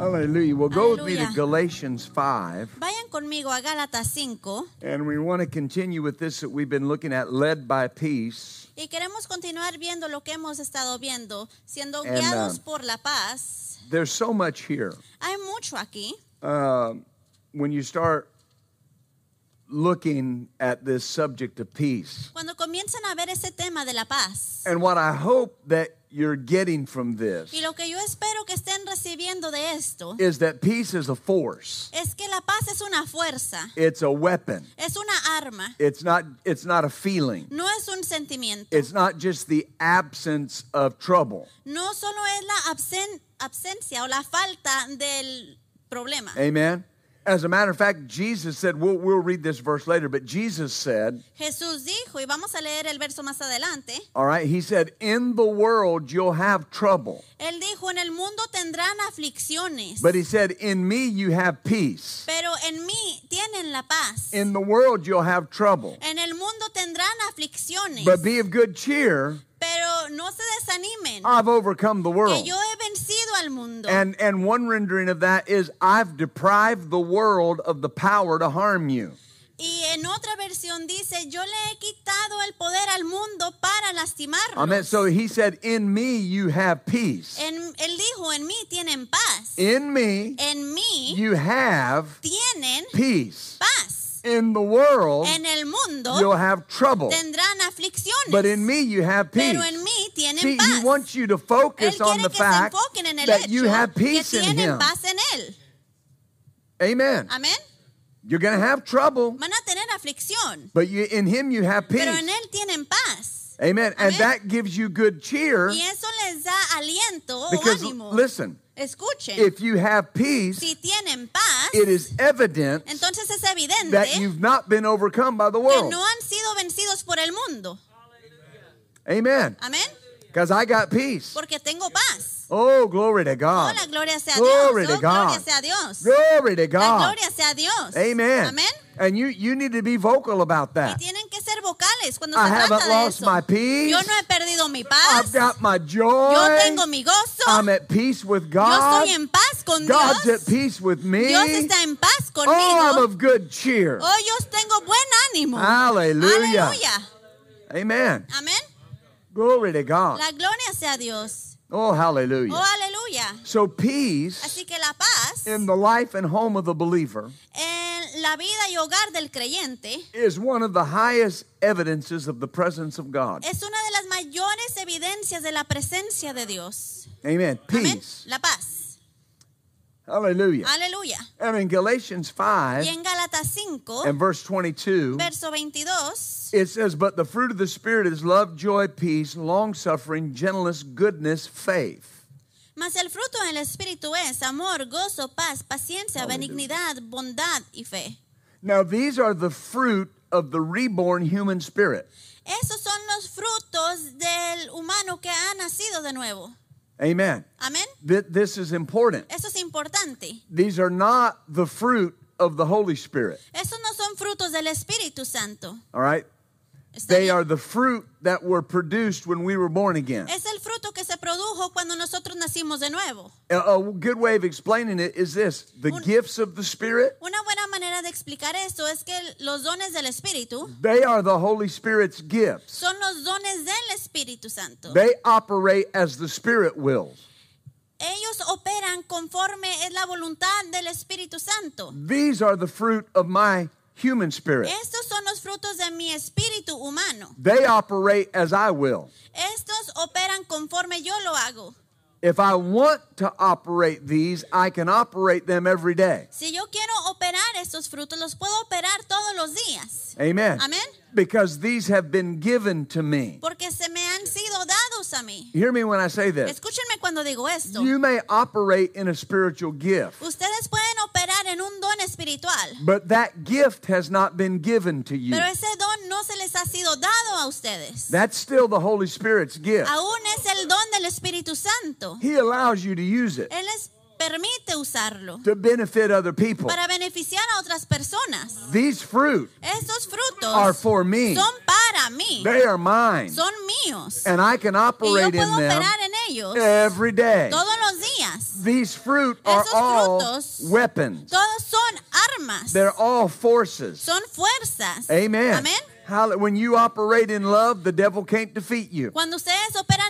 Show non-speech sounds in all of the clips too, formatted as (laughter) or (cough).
Hallelujah. Well, go with me to Galatians 5. Vayan conmigo a Gálatas 5 And we want to continue with this that we've been looking at, led by peace. y queremos continuar viendo lo que hemos estado viendo, siendo And, guiados uh, por la paz. There's so much here. Hay mucho aquí. Uh, when you start looking at this subject of peace. Cuando comienzan a ver ese tema de la paz. And what I hope that you're getting from this Y lo que yo espero que estén recibiendo de esto is that peace is a force. es que la paz es una fuerza, It's a weapon. es una arma, It's not it's not a feeling. no es un sentimiento. It's not just the absence of trouble. No solo es la absen- absencia o la falta del problema. Amen. As a matter of fact, Jesus said, we'll, we'll read this verse later, but Jesus said, Jesús dijo, y vamos a leer el verso más adelante, all right, he said, in the world you'll have trouble. él dijo, en el mundo tendrán aflicciones, But he said, in me you have peace. pero en mí tienen la paz. In the world you'll have trouble. En el mundo tendrán aflicciones, But be of good cheer, pero no se desanimen, I've overcome the que world. yo he vencido al mundo. And and one rendering of that is I've deprived the world of the power to harm you. Y en otra versión dice, yo le he quitado el poder al mundo para lastimarlos. Amen. So he said, in me you have peace. En- él dijo, en mí tienen paz. In me En mí you have tienen peace. paz. In the world En el mundo you'll have trouble. tendrán aflicciones. But in me you have peace. pero en mí tienen See, paz. he wants you to focus on the fact enfoquen en el that you have peace in him. paz en él. Amen. Amén. You're going to have trouble, Van a tener aflicción, but you, in him you have pero peace. en él tienen paz. Amen. And Amen. that gives you good cheer Y eso les da aliento o because, ánimo. listen, Escuchen, if you have peace, si tienen paz, it is evident entonces es evidente that you've not been overcome by the que world. no han sido vencidos por el mundo. Amen. Amén. Because I got peace. Porque tengo paz. Oh, glory to God. Hola, gloria sea Glory Dios. to Oh, gloria God. sea Dios. Glory to La God. gloria sea Dios. Amen. Amén. And you, you need to be vocal about Y that. tienen que ser vocales cuando I se haven't trata de lost eso. my peace. Yo no he perdido mi I've got my joy. Yo tengo mi gozo. I'm at peace with Yo God. estoy en paz con God's Dios. at peace with me. Dios está en paz Oh, I'm of good cheer. Oh, yo tengo buen ánimo. Hallelujah. Aleluya. Amen. Amén. Glory to God. La gloria sea a Dios. Oh, hallelujah. Oh, aleluya. So peace Así que la paz in the life and home of the believer en la vida y hogar del creyente is one of the highest evidences of the presence of God. es una de las mayores evidencias de la presencia de Dios. Amen. Amén. Peace. La paz. Hallelujah. Aleluya. And in Galatians 5 Y en Gálatas 5, and verse 22, verso 22, it says, But the fruit of the Spirit is love, joy, peace, long suffering, gentleness, goodness, faith. Mas el fruto del Espíritu es amor, gozo, paz, paciencia, benignidad, bondad y fe. Now, these are the fruit of the reborn human spirit. Esos son los frutos del humano que ha nacido de nuevo. Amen. Amén. Th- This is important. Eso es importante. These are not the fruit of the Holy Spirit. Esos no son frutos del Espíritu Santo. All right? ¿Está They bien? are the fruit that were produced when we were born again. Es el fruto que se produjo cuando nosotros nacimos de nuevo. A, a good way of explaining it is this the Un- gifts of the Spirit, Una buena manera de explicar esto es que los dones del Espíritu they are the Holy Spirit's gifts. son los dones del Espíritu Santo. They operate as the Spirit wills. Ellos operan conforme es la voluntad del Espíritu Santo. These are the fruit of my human spirit. Estos son los frutos de mi espíritu humano. They operate as I will. Estos operan conforme yo lo hago. If I want to operate these, I can operate them every day. Si yo quiero operar estos frutos, los puedo operar todos los días. Amen. Amén. Because these have been given to me. Porque se me han sido dados a mí. Hear me when I say this. Escúchenme cuando digo esto. You may operate in a spiritual gift, Ustedes pueden operar en un don espiritual, but that gift has not been given to you. pero ese don no se les ha sido dado a ustedes. That's still the Holy Spirit's gift. Aún es el don del Espíritu Santo. He allows you to use it Él les permite usarlo to benefit other people. para beneficiar a otras personas. These fruit Estos frutos are for me. son para mí, They are mine. son míos. And I can Y yo operate puedo in them operar en ellos every day. todos los días. These fruit are Esos all frutos- weapons. Todos son armas, They're all forces. son fuerzas. Amen. Amén. How- When you operate in love, the devil can't defeat you. Cuando ustedes operan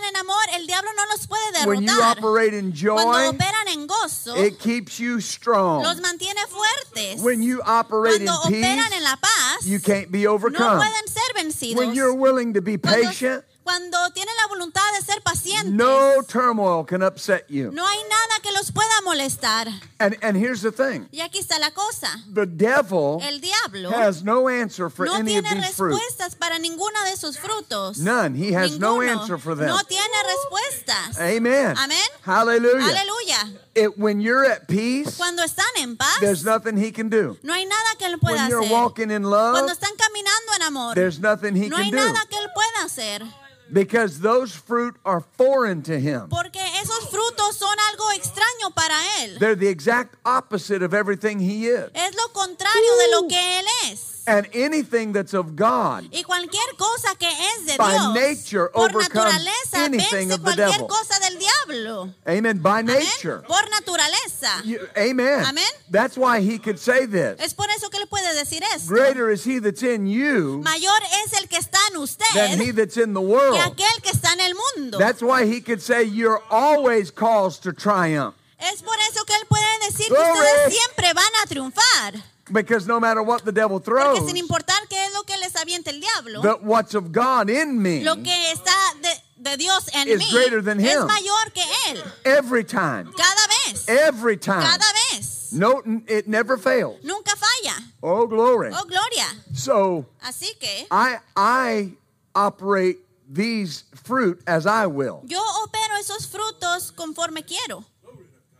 en amor, el diablo no los puede When you operate in Cuando joy, operan en gozo, it keeps you strong. los mantiene fuertes. When you operate in Cuando operan en peace, la paz, you can't be no overcome. pueden ser vencidos. When you're willing to be Cuando, patient, cuando tienen la voluntad de ser pacientes, no turmoil can upset you. no hay nada que los pueda molestar. And and here's the thing. Y aquí está la cosa. The devil El diablo has no answer for no any of tiene these fruits. respuestas para ninguna de esos frutos. None. He has no answer for them. No tiene respuestas. Amen. Amén. Hallelujah. It, when you're at peace, Cuando están en paz, there's nothing he can do. no hay nada que él pueda When you're hacer. walking in love, Cuando están caminando en amor, there's nothing he no can hay do. nada que él pueda hacer. Because those fruit are foreign to him. Porque esos frutos son algo extraño para él. They're the exact opposite of everything he is. Es lo contrario de lo que él es. And anything that's of God Y cualquier cosa que es de By Dios, nature por overcomes naturaleza, anything of the cualquier devil. cosa del diablo. Amen. By nature. Por naturaleza. You- amen. Amén. That's why he could say this. Es por eso que él puede decir esto. Greater is he that's in you Mayor es el que está en usted than he that's in the que world. aquel que está en el mundo. That's why he could say you're always caused to triumph. Es por eso que él puede decir que ustedes siempre van a triunfar. Because no matter what the devil Porque throws, sin importar qué es lo que les el diablo, that what's of God in me lo que está de, de Dios en is mí greater than es him. mayor que él. every time, Cada vez. every time. Cada vez. No, it never fails. Nunca falla. Oh, glory. Oh, gloria. So Así que I I operate these fruit as I will. yo opero esos frutos conforme quiero.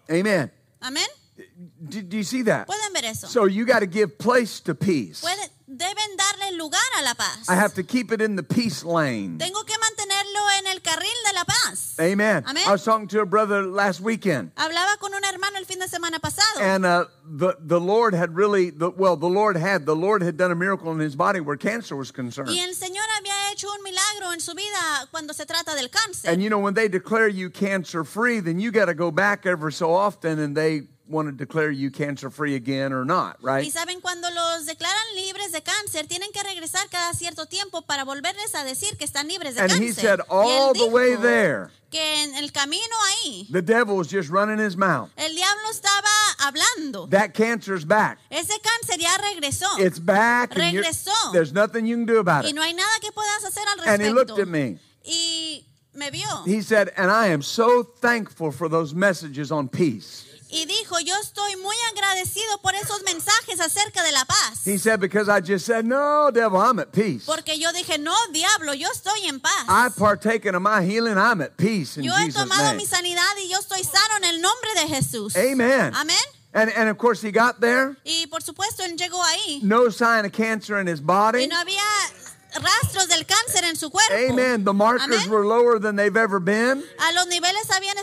Amen. Amén. Do, do you see that? Pueden ver eso. So you got to give place to peace. Pueden- deben darle lugar a la paz. I have to keep it in the peace lane. Tengo que mantenerlo en el carril de la paz. Amen. Amen. I was talking to a brother last weekend. Hablaba con un hermano el fin de semana pasado. And uh, the the Lord had really, the, well, the Lord had, the Lord had done a miracle in his body where cancer was concerned. Y el Señor había hecho un milagro en su vida cuando se trata del cáncer. And you know, when they declare you cancer free, then you got to go back ever so often and they want to declare you cancer free again or not, Y right? saben, cuando los declaran libres de cáncer, tienen que regresar cada cierto tiempo para volverles a decir que están libres de And cáncer. he said, all the way there, Que en el camino ahí, the devil was just running his mouth. el diablo estaba hablando. That cancer's back. Ese cáncer ya regresó. It's back. Regresó. there's nothing you can do about Y it. no hay nada que puedas hacer al And he looked at me. Y me vio. He said, and I am so thankful for those messages on peace. Y dijo, yo estoy muy agradecido por esos mensajes acerca de la paz. He said, because I just said, no, devil, I'm at peace. Porque yo dije, no, diablo, yo estoy en paz. I partaken of my healing. I'm at peace in Yo he Jesus' tomado name. mi sanidad y yo estoy sano en el nombre de Jesús. Amen. Amén. And, and of course, he got there. Y por supuesto, él llegó ahí. No sign of cancer in his Y body. no había rastros del cáncer en su cuerpo. Amen. The markers Amén. were lower than they've ever been. A los niveles habían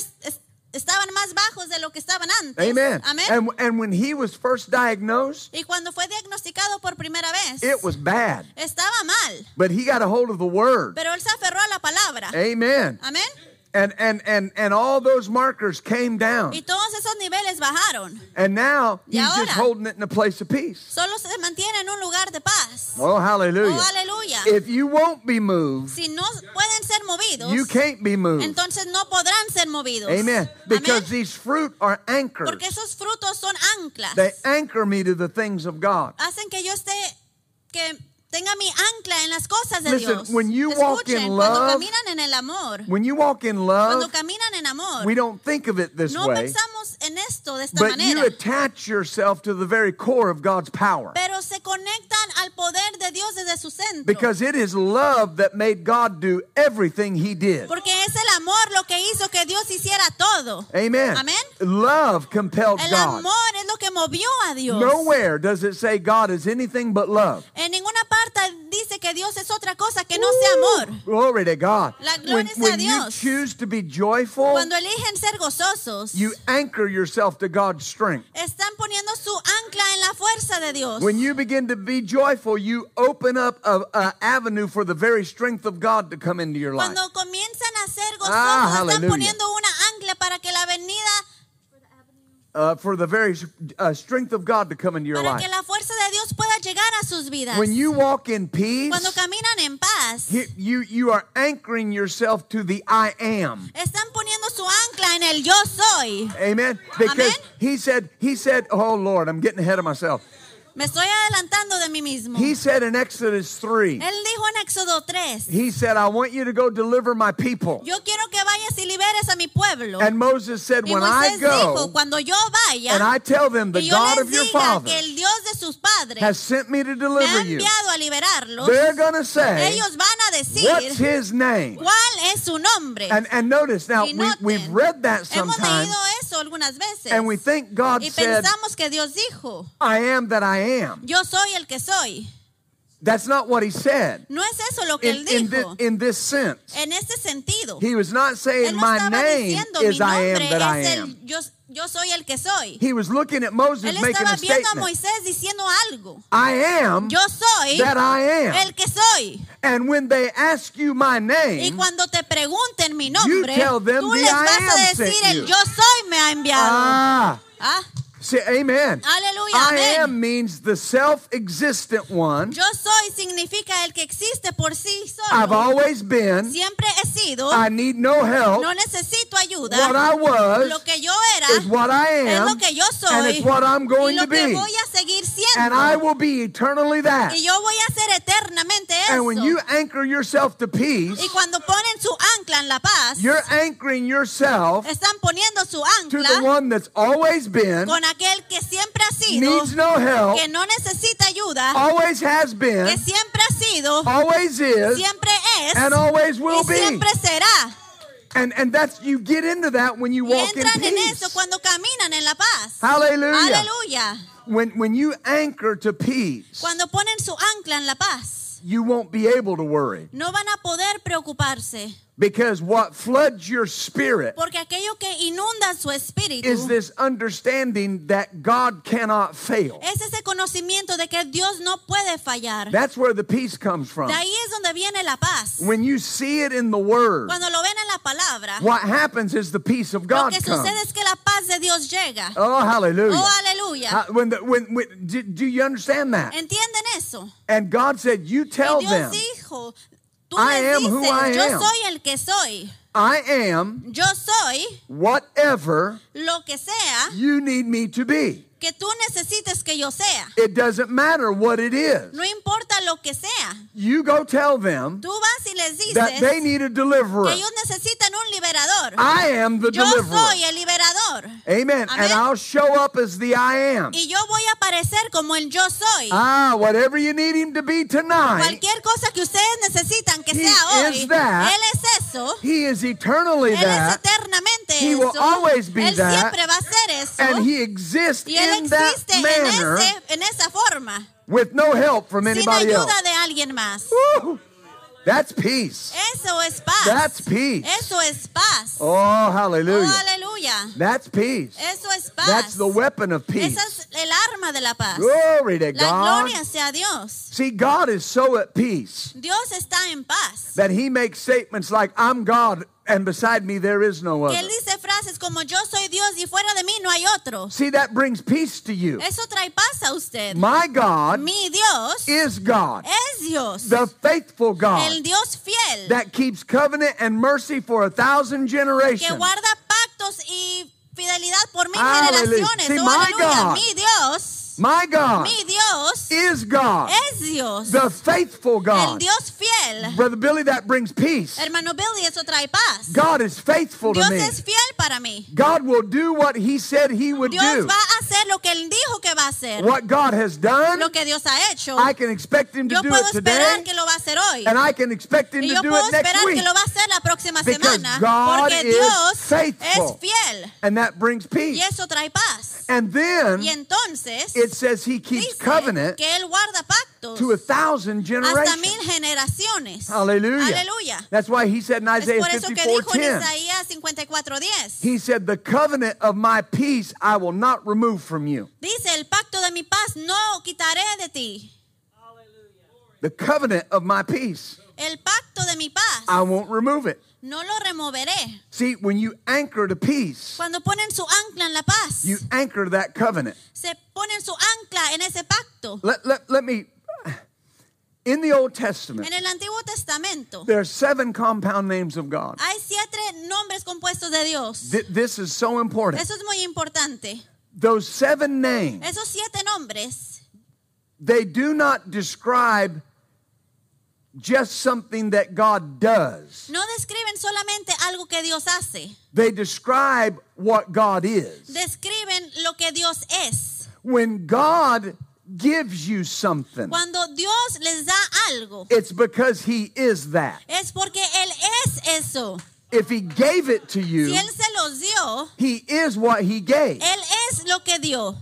estaban más bajos de lo que estaban antes. Amen. Amén. And, and when he was first diagnosed, y cuando fue diagnosticado por primera vez, it was bad. estaba mal. But he got a hold of the word. Pero él se aferró a la palabra. Amen. Amén. And and and and all those markers came down. Y todos esos niveles bajaron. And now he's just holding it in a place of peace. Solo se mantiene en un lugar de paz. Oh, hallelujah. Oh, aleluya. If you won't be moved, Si no movidos, you can't be moved. entonces no podrán ser movidos. Amen. Because Amén. these fruit are anchors. Porque esos frutos son anclas. They anchor me to the things of God. Hacen que yo esté, que tenga mi ancla en las cosas de Listen, Dios. when you walk in cuando love, caminan en el amor, When you walk in cuando love, caminan en amor, we don't think of it this no way, pensamos en esto de esta but you attach yourself to the very core of God's power. Pero se conectan al poder de Dios desde su centro. Because it is love that made God do everything he did. Porque es el amor lo que hizo que Dios hiciera todo. Amen. Amén. Love compelled El God. amor es lo que movió a Dios. Nowhere does it say God is anything but love. En ninguna parte dice que Dios es otra cosa que no sea amor. Glory to God. La gloria when sea when you Dios. choose to be joyful, Cuando eligen ser gozosos, you anchor yourself to God's strength. están poniendo su ancla en la fuerza de Dios. When you begin to be joyful, you open up a, a avenue for the very strength of God to come into your life. Cuando comienzan a ser gozosos, Ah, están poniendo una ancla para que la venida, Uh, for the very uh, strength of God to come into your para life. que la fuerza de Dios pueda llegar a sus vidas. When you walk in peace, Cuando caminan en paz, he- you you are anchoring yourself to the I am. están poniendo su ancla en el yo soy. Amen. Because Amen. he said, he said, oh Lord, I'm getting ahead of myself. Me estoy adelantando de mí mismo. He said in Exodus 3, Él dijo en Éxodo 3, he said, I want you to go deliver my people. yo quiero que vayas y liberes a mi pueblo. And Moses said, y when I Moisés dijo, go cuando yo vaya and I tell them the God of your father que el Dios de sus padres has sent me to me ha deliver you, enviado a liberarlos, they're going to say, ellos van a decir what's his name? cuál es su nombre. And, and notice now, we, we've read that sometimes algunas veces and we think God y said, pensamos que Dios dijo, I am that I am. yo soy el que soy. That's not what he said No es eso lo que in, él in, dijo. in this sense. en este sentido, He was not saying, no My name diciendo is I am that I am. el yo, yo soy el que soy. He was looking at Moses Él making estaba a viendo a. Moisés diciendo algo. I am Yo soy that I am. el que soy. And when they ask you my Y name, cuando te pregunten mi nombre, tell them tú les I vas am a decir el yo soy me ha enviado. ah, Ah, say amen. aleluya, I amén. am means the self-existent one. Yo soy significa el que existe por sí I've always been. Siempre he sido. I need no help. No necesito ayuda. What I was Lo que yo era is what I es lo am, que yo and it's what I'm y going lo to que be. voy a seguir And I will be eternally that. Y yo voy a ser eternamente And when you anchor yourself to peace, Y cuando ponen su ancla en la paz, you're anchoring yourself están poniendo su to the one that's always been, con aquel que siempre ha sido, needs no help, que no necesita ayuda, always has been, que siempre ha sido, always is, siempre es and always will y be. siempre será. And and that's you get into that when you Y walk in entran en eso cuando caminan en la paz. Hallelujah. Aleluya. When when you anchor to peace, Cuando ponen su ancla en la paz, you won't be able to worry no van a poder preocuparse, because what floods your spirit porque aquello que inunda su espíritu is this understanding that God cannot fail. es ese conocimiento de que Dios no puede fallar. That's where the peace comes from. De ahí es donde viene la paz. When you see it in the word, Cuando lo ven en la palabra, what happens is the peace of lo God que comes. sucede es que la paz de Dios llega. Oh, hallelujah. Oh, aleluya. Uh, When the, when, when do, do you understand that? ¿Entienden eso? And God said, "You tell y Dios them, dijo, tú I les am who I yo am." soy el que soy. I am Yo soy whatever lo que sea you need me to be. Que tú necesites que yo sea. It doesn't matter what it is. No importa lo que sea. You go tell them Tú vas y les that they need a deliverer. que ellos necesitan un liberador. I am the Yo deliverer. soy el liberador. Amen. And I'll show up as the I am. Y yo voy a aparecer como el yo soy. Ah, whatever you need him to be tonight, Cualquier cosa que ustedes necesitan que He sea hoy, is that. Él es eso. he is eternally Él es that, eternamente He will always be Él that. siempre va a ser eso. and he exists y Él in that existe en, manner ese, en esa forma. with no help from Sin anybody ayuda else. de alguien más. Woo! That's peace. Eso es paz. That's peace. Eso es paz. Oh, Oh, hallelujah. That's peace. Eso es paz. That's the weapon of peace. Esa es el arma de la paz. Glory to La God. gloria sea Dios. See, God is so at peace Dios está en paz. that he makes statements like, I'm God and beside me there is no Que other. él dice frases como yo soy Dios y fuera de mí no hay otro. See, that brings peace to you. Eso trae paz a usted. My God Mi Dios is God, es Dios. the faithful God El Dios fiel that keeps covenant and mercy for a thousand que generations. guarda pactos y fidelidad por mil Hallelujah. generaciones. See, Oh, my. God Mi Dios, My God mi Dios is God, es Dios. the faithful El God. Dios fiel. Brother Billy, that brings peace. Hermano Billy, eso trae paz. God is faithful to Dios me. es fiel para mí. God will do what he said he would Dios do. va a hacer hacer lo que Él dijo que va a hacer. What God has done, Lo que Dios ha hecho. I can expect Him to Yo do puedo it esperar today, que lo va a hacer hoy. and I can expect Him Y to do it next esperar week. que lo va a hacer la próxima Because semana. God Porque is Dios faithful. es fiel. And that brings Y peace. eso trae paz. And then Y entonces it says He keeps covenant que Él guarda pactos to a thousand hasta generations. mil generaciones. Hallelujah. Aleluya. That's why He said in Isaiah por eso que dijo en 54:10. He said, The covenant of my peace I will not remove from you. Dice, el pacto de mi paz no quitaré de ti. The covenant of my peace, El pacto de mi paz I won't remove it. No lo removeré. See, when you anchor to peace, Cuando ponen su ancla en la paz, you anchor that covenant. se ponen su ancla en ese pacto. Let, let, let me, in the Old Testament, En el Antiguo Testamento there are seven compound names of God. hay siete nombres compuestos de Dios. Th- This is so important. Eso es muy importante. Those seven names, Esos siete nombres they do not describe just something that God does. no describen solamente algo que Dios hace, They describe what God is. describen lo que Dios es. When God gives you something, Cuando Dios les da algo, it's because He is that. es porque Él es eso. If He gave it to you, Si Él se los dio, He is what He gave. Él es lo que dio.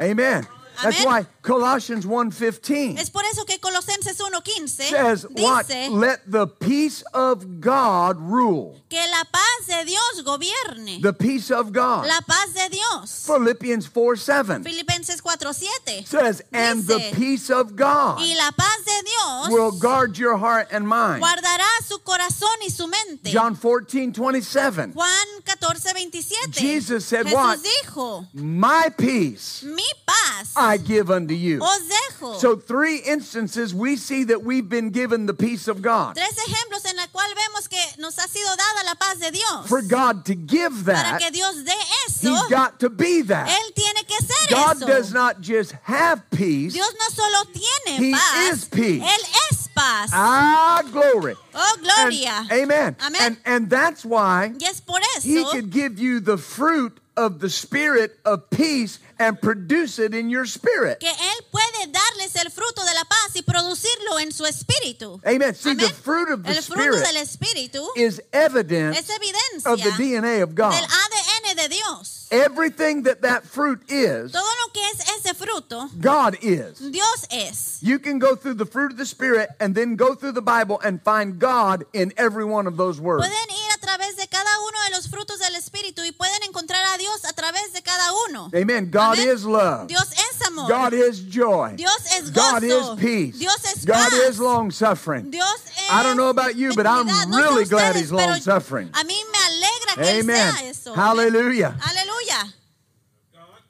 Amen. That's Amen. why Colossians 1:15 Es por eso que Colosenses 1.15 says, "What? dice Let the peace of God rule." que la paz de Dios gobierne. The peace of God. La paz de Dios. Philippians 4:7 Filipenses 4.7 says, "And the peace of God Y la paz de Dios will guard your heart and mind." guardará su corazón y su mente. John 14:27 Juan 14.27 Jesus said Jesús what? dijo, My peace mi paz I give unto you. os dejo. So three instances we see that we've been given the peace of God. Tres ejemplos en la cual vemos que nos ha sido dada la paz de Dios. For God to give Para that, que Dios dé eso, He's got to be that. Él tiene que ser God eso. does not just have peace. Dios no solo tiene He paz, is peace. Él es paz. Ah, glory. oh, And- amen. Amén. And and that's why y es por He could give you the fruit of the spirit of peace and produce it in your spirit. que Él puede darles el fruto de la paz y producirlo en su espíritu. Amen. See, the fruit of the el fruto spirit del espíritu is evidence es evidencia of the DNA of God. del ADN de Dios. Everything that that fruit is, Todo lo que es ese fruto, God is. Dios es. You can go through the fruit of the Spirit and then go through the Bible and find God in every one of those words. Pueden ir través de cada uno de los frutos del espíritu y pueden encontrar a Dios a través de cada uno. Amen. God Amén. is love. Dios es amor. God is joy. Dios es God gozo. is peace. Dios es God paz. is long suffering. Dios es I don't know about you, but I'm. No really glad ustedes, he's long suffering. A mí me alegra que Amen. sea eso. Hallelujah. Aleluya.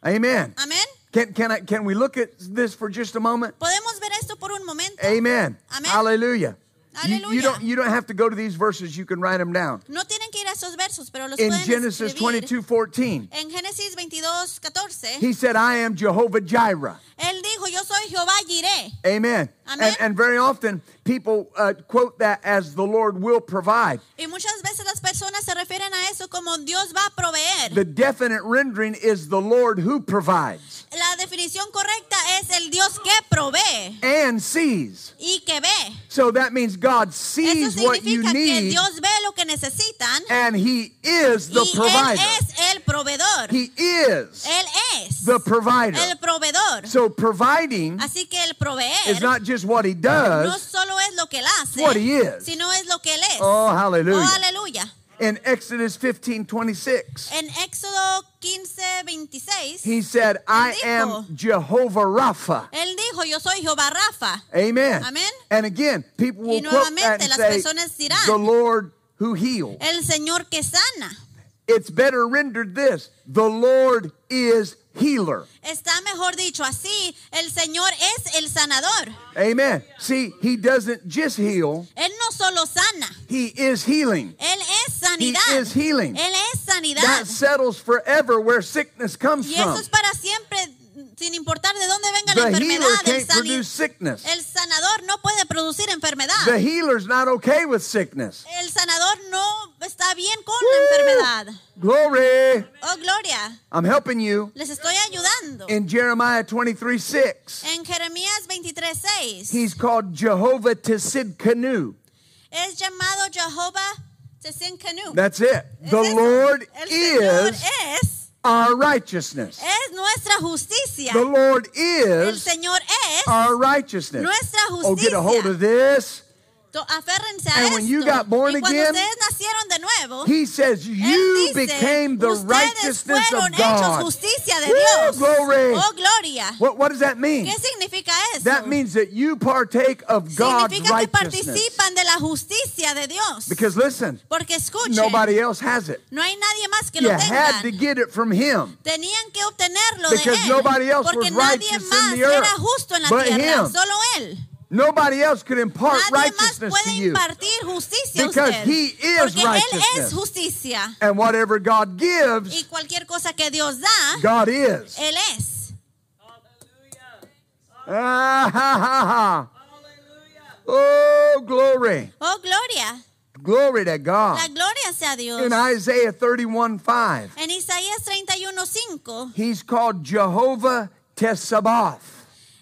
Amen. Amén. Can, can, I, can we look at this for just a moment? Podemos ver esto por un momento. Amen. Amén. Hallelujah. You, you don't, you don't have to go to these verses, you can write them down. No tienen que ir a esos versos, pero los In pueden Genesis escribir. 22 14, En Génesis 22, 14, he said, I am Jehovah Jireh. él dijo, yo soy Jehová Jireh. Amen. And, and very often people uh, quote that as the Lord will provide. Y muchas veces las personas se refieren a eso como Dios va a proveer. The definite rendering is the Lord who provides La definición correcta es el Dios que provee and sees. y que ve. So that means God Eso sees what you significa que need Dios ve lo que necesitan and He is the y Él provider. es el proveedor. He is Él es the provider. el proveedor. So providing Así que el proveer is not just what He no does. solo es lo que él hace, what he is. sino es lo que él es. Oh, hallelujah. Oh, aleluya. In Exodus 15 26, En Éxodo 15, 26, He said, I dijo- am Jehovah Rapha. él dijo, yo soy Jehová Rafa. Amen. Amén. And again, people will quote that and say, dirán, the Lord who heals. El Señor que sana. It's better rendered this the Lord is healer. Está mejor dicho así, el Señor es el sanador. Amen. See, He doesn't just heal, Él no solo sana, He is healing. Él es sanidad. He is healing. Él es sanidad. That settles forever where sickness comes Y eso from. es para siempre, sin importar de dónde venga la The enfermedad. El, el sanador no puede producir enfermedad. The healer's not okay with sickness. El sanador no está bien con la enfermedad. Glory. Oh, gloria. I'm helping you. Les estoy ayudando. In Jeremiah 23 6, En Jeremías 23, 6 he's called Jehovah Tisidkanu. es llamado Jehová Tesinkanu. That's it. The. Lord is our righteousness. es nuestra justicia. The Lord is El Señor es our righteousness. nuestra Oh, get a hold of this. To- Aférrense a And when you got born again, nuevo, He says, You dice, became the righteousness of God. Woo, glory. Oh, gloria. What, what does that mean? ¿Qué significa eso? That means that you partake of God's righteousness. participan de la justicia de Dios. Because listen, Porque escuchen, nobody else has it. no hay nadie más que You lo had to get it from Him. Tenían que obtenerlo Because de él. nobody else was nadie righteous in the era earth justo en la but tierra, him. Él. Nobody else could impart Nadie más righteousness puede to you. impartir justicia Because usted. he is porque él righteousness. es justicia. And whatever God Y gives, cualquier cosa que Dios da, God is. él es. Ah, ha, ha, ha. Oh, glory. Oh, gloria. Glory to God. La gloria sea Dios. In Isaiah 31 5, En Isaías 31:5 he's called Jehovah Tesabath.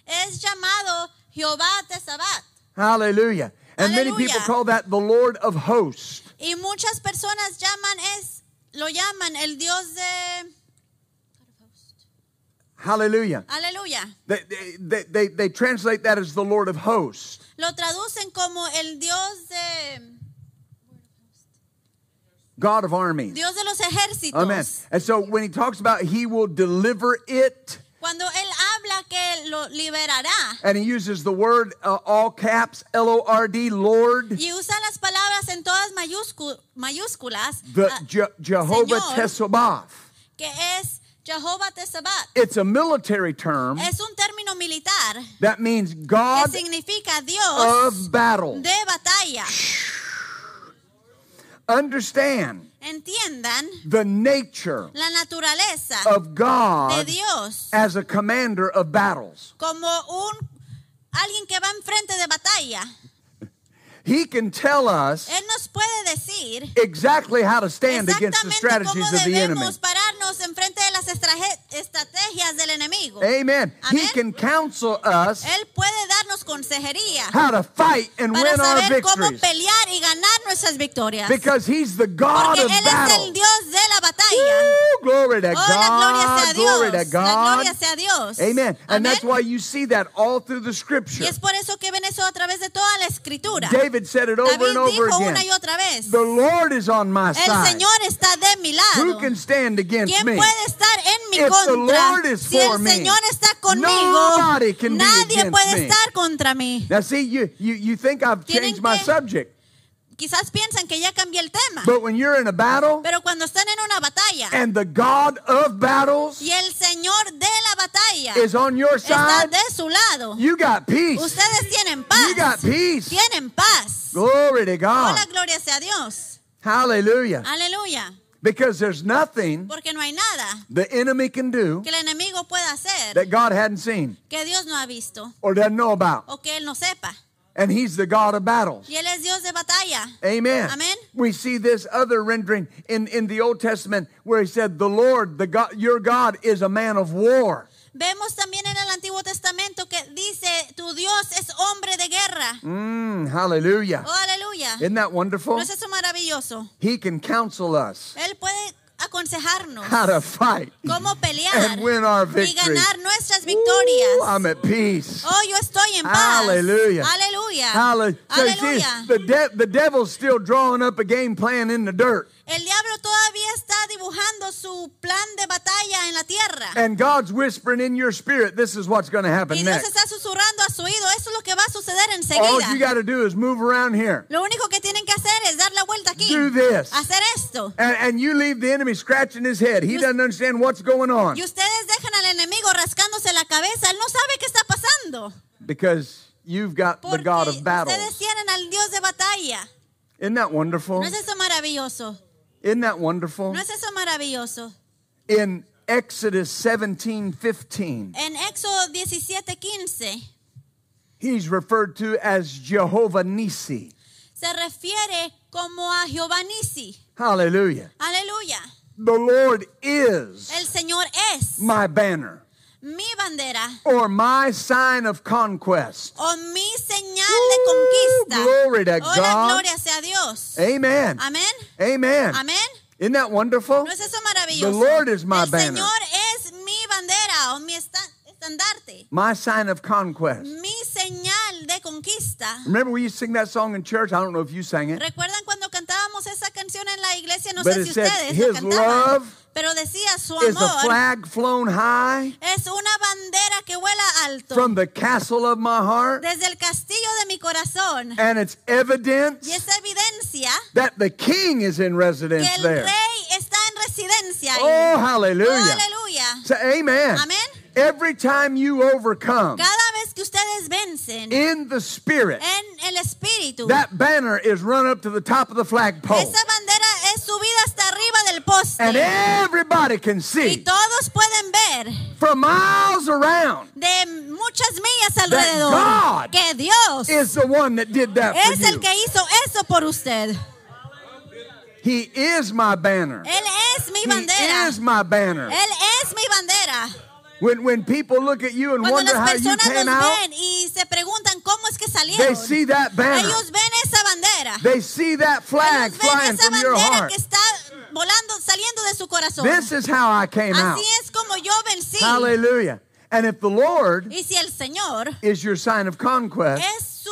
es llamado Jehová Tesabat. Hallelujah. And many people call that the Lord of hosts. Y muchas personas llaman es lo llaman el Dios de Hallelujah. Aleluya. They, they, they, they translate that as the Lord of hosts. Lo traducen como el Dios de God of armies. Dios de los ejércitos. Amen. And so when he talks about he will deliver it, Cuando él habla que lo liberará and he uses the word uh, all caps, L O R D, Lord, y usa las palabras en todas mayúscu- mayúsculas, the ah, Je- Jehovah Señor. Tesabath. que es Jehová Tesabat. It's a military term Es un término militar that means que God significa Dios of battle. de batalla. Understand Entiendan the nature la naturaleza of de God Dios as a commander of battles. como un alguien que va enfrente de batalla. He can tell us Él nos puede decir exactly how to stand against the strategies of the enemy. debemos pararnos enfrente de las estrategias del enemigo. Amen. He can counsel us Él puede darnos consejería how to fight and para win our cómo victories pelear y ganar nuestras victorias. because he's the God Porque of Él es battle. el Dios de la batalla. Woo, glory to Oh, la God. Glory to La God. gloria sea Dios. Amen. And that's why you see that all through the scripture. Y es por eso que ven eso a través de toda la escritura. David said it over David and over dijo again. una y otra vez, The Lord is on my el side. Señor está de mi Who can stand against ¿Quién me? puede estar en mi If the? Lord is Si el for me, Señor está conmigo, nobody can be against puede me. estar contra mí. Now, see, you, you, you think I've changed my subject, Quizás piensan que ya cambié el tema, but when you're in a battle pero cuando están en una batalla and the God of battles y el Señor de la batalla is on your está side, de su lado, you got peace. ustedes tienen You paz. got peace. Tienen paz. Glory to God. la gloria sea a Dios. Hallelujah. Aleluya. Because there's nothing Porque no hay nada the enemy can do que el enemigo pueda hacer that God hadn't seen que Dios no ha visto or doesn't know about. o que él no sepa. And he's the God of battles. Y él es Dios de batalla. Amen. Amen. We see this other rendering in, in the Old Testament where he said, The Lord, the God, your God, is a man of war. Vemos también en el Antiguo Testamento que dice, tu Dios es hombre de guerra. Mm, hallelujah. Oh, aleluya. Isn't that wonderful? ¿No es eso maravilloso? He can counsel us Él puede aconsejarnos how to fight. cómo pelear And win our y victories. ganar nuestras Ooh, victorias. I'm at peace. Oh, yo estoy en paz. Hallelujah. Aleluya. Hallelujah. So see, the, de- the devil's still drawing up a game plan in the dirt. El diablo todavía está dibujando su plan de batalla en la tierra. And God's whispering in your spirit, this is what's going to happen Y Dios next. está susurrando a su oído, eso es lo que va a suceder All enseguida. you got to do is move around here. Lo único que tienen que hacer es dar la vuelta aquí. Do this. Hacer esto. And, and you leave the enemy scratching his head. He doesn't understand what's going on Y ustedes dejan al enemigo rascándose la cabeza. Él no sabe qué está pasando. because you've got the Porque God of ustedes battles. tienen al Dios de batalla. Isn't that wonderful? ¿No es eso maravilloso? Isn't that wonderful? ¿No es eso maravilloso? In Exodus 17 15, En Éxodo 17, 15 he's referred to as Jehovah Nissi. se refiere como a Jehová Nisi. Hallelujah. Aleluya. The Lord is El Señor es my banner mi bandera or my sign of conquest. o mi señal de conquista. glory to Oh, God. gloria sea Dios. Amen. Amén. Amen. Amén. Isn't that wonderful? ¿No es eso maravilloso? The Lord is my El banner. Señor es mi bandera o mi estandarte. My sign of conquest. Mi señal de conquista. Remember we used to sing that song in church? I don't know if you sang it. ¿Recuerdan cuando cantábamos esa canción en la iglesia? No But sé it si said, ustedes lo "His cantaban. love Pero decía su Is a flag flown high es una bandera que vuela alto from the castle of my heart? desde el castillo de mi corazón. And it's evidence Y es evidencia that the king is in que residence el there. rey está en residencia ahí. Oh, Oh, hallelujah. Say amen. Amén. Every time you overcome Cada vez que ustedes vencen in the spirit, en el espíritu, that banner is run up to the top of the flagpole. esa bandera hasta arriba del poste. And everybody can y see todos pueden ver from miles around de muchas millas alrededor God que Dios is the one that did that for es el you. que hizo eso por usted. He is my banner. Él es mi He is my banner. Él es mi bandera. When, when people look at you and Cuando wonder las how you came nos out, y se preguntan cómo es que they see that banner. ellos ven esa bandera. They see that flag Ellos ven flying esa from your bandera heart. que está volando, saliendo de su corazón. This is how I came out. Es como yo vencí. Hallelujah. And if the Lord Y si el Señor is your sign of conquest, es su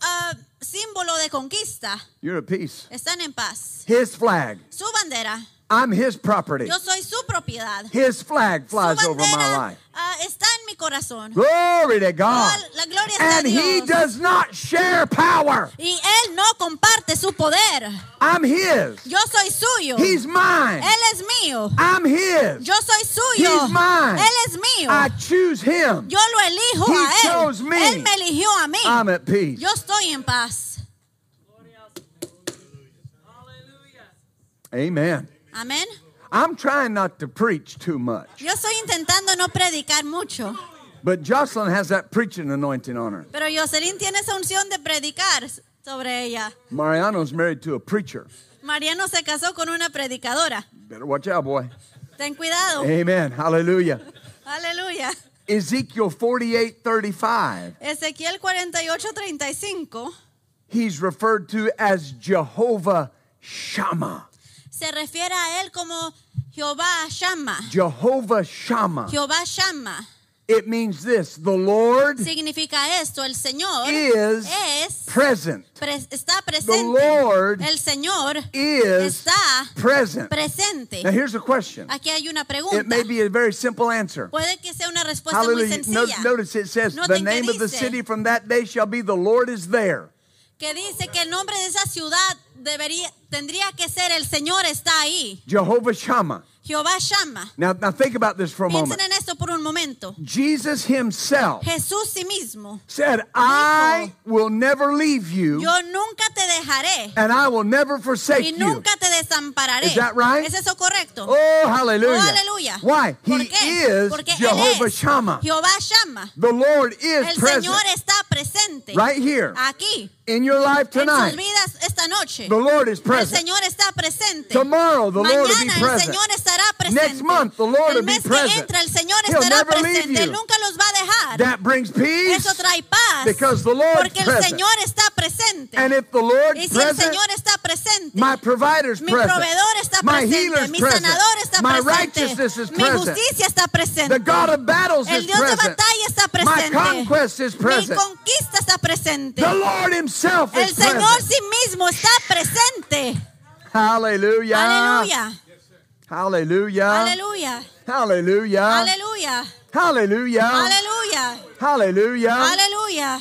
ah, símbolo de conquista, you're at peace. están en paz. His flag. Su bandera, I'm his property. yo soy su propiedad. His flag flies over my life. ah, está en mi corazón. Glory to God. La gloria sea a And he does not share power. Y Él no comparte su poder. I'm his. Yo soy suyo. He's mine. Él es mío. I'm his. Yo soy suyo. He's mine. Él es mío. I choose him. Yo lo elijo He a Él. chose me. Él me eligió a mí. I'm at peace. Yo estoy en paz. Amen. Amén. I'm trying not to preach too much, Yo estoy intentando no predicar mucho. but Jocelyn has that preaching anointing on her. Pero Jocelyn tiene esa unción de predicar sobre ella. Mariano's married to a preacher. Mariano se casó con una predicadora. Better watch out, boy. Ten cuidado. Amen. Hallelujah. Hallelujah. Ezekiel 48 35. Ezequiel 48, 35 He's referred to as Jehovah Shammah. Se refiere a él como Jehová Shama. Jehovah Shammah. Jehová Shama. It means this the Lord Significa esto, el Señor is es present. pres- está The presente. Lord El Señor is está present. presente. Now here's a question. Aquí hay una It pregunta. may be a very simple answer. Puede que sea una respuesta muy Hallelujah. No- sencilla. notice it says, Noten The name of the city from that day shall be the Lord is there. que dice que el nombre de esa ciudad debería, tendría que ser el Señor está ahí. Jehovah Shammah. Jehová Shama. Now, now think about this for a Piensen moment. en esto por un momento. Jesus himself Jesús sí mismo. said, I will never leave you Yo nunca te dejaré and I will never y forsake you. nunca te desampararé. Is that right? ¿Es eso correcto? Oh, hallelujah. Oh, aleluya. Why? ¿Por He qué? is Porque Él Jehovah es Shammah. Jehová. The Lord is El present Señor está presente right here aquí in your life en sus tonight. vidas esta noche. The Lord is El present. Señor está presente. Tomorrow, the Lord will be Mañana el present. Señor estará presente. Next month, the Lord el will be mes que present. entra, el Señor He'll estará presente. Él nunca los va a dejar. That brings peace. Eso trae paz. because the Lord's porque el present. Señor está presente. And if the Lord's y si el present, Señor está presente, my provider's mi present. proveedor está My presente, mi present. sanador está My presente, righteousness is mi present. justicia está presente, The God of battles el is Dios de present. batalla está My presente, conquest is mi present. conquista está presente, The Lord himself el is Señor present. sí mismo está presente. Aleluya, Hallelujah. Hallelujah. aleluya, Hallelujah. aleluya, Hallelujah. aleluya,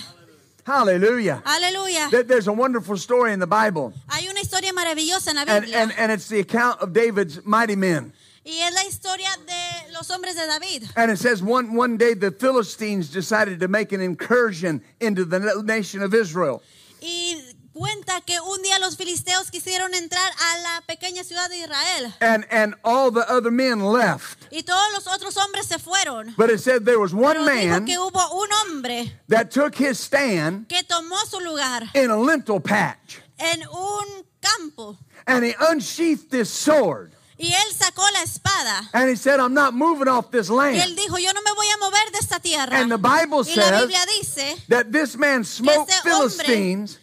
Hallelujah. aleluya. There- There's a wonderful story in the Bible, Hay una historia maravillosa en la and, and, and it's the account of David's mighty men. Y es la historia de los hombres de David. And it says one, one day the Philistines decided to make an incursion into the nation of Israel. Y cuenta que un día los filisteos quisieron entrar a la pequeña ciudad de Israel. And, and all the other men left. Y todos los otros hombres se fueron. But it said there was one Pero dijo man que hubo un hombre that took his stand que tomó su lugar in a lentil patch. en un campo. And he unsheathed his sword. y él sacó la espada. And he said, I'm not moving off this Y él land. dijo, yo no me voy a mover de esta tierra. And the Bible y la says Biblia dice that this man smote hombre- Philistines.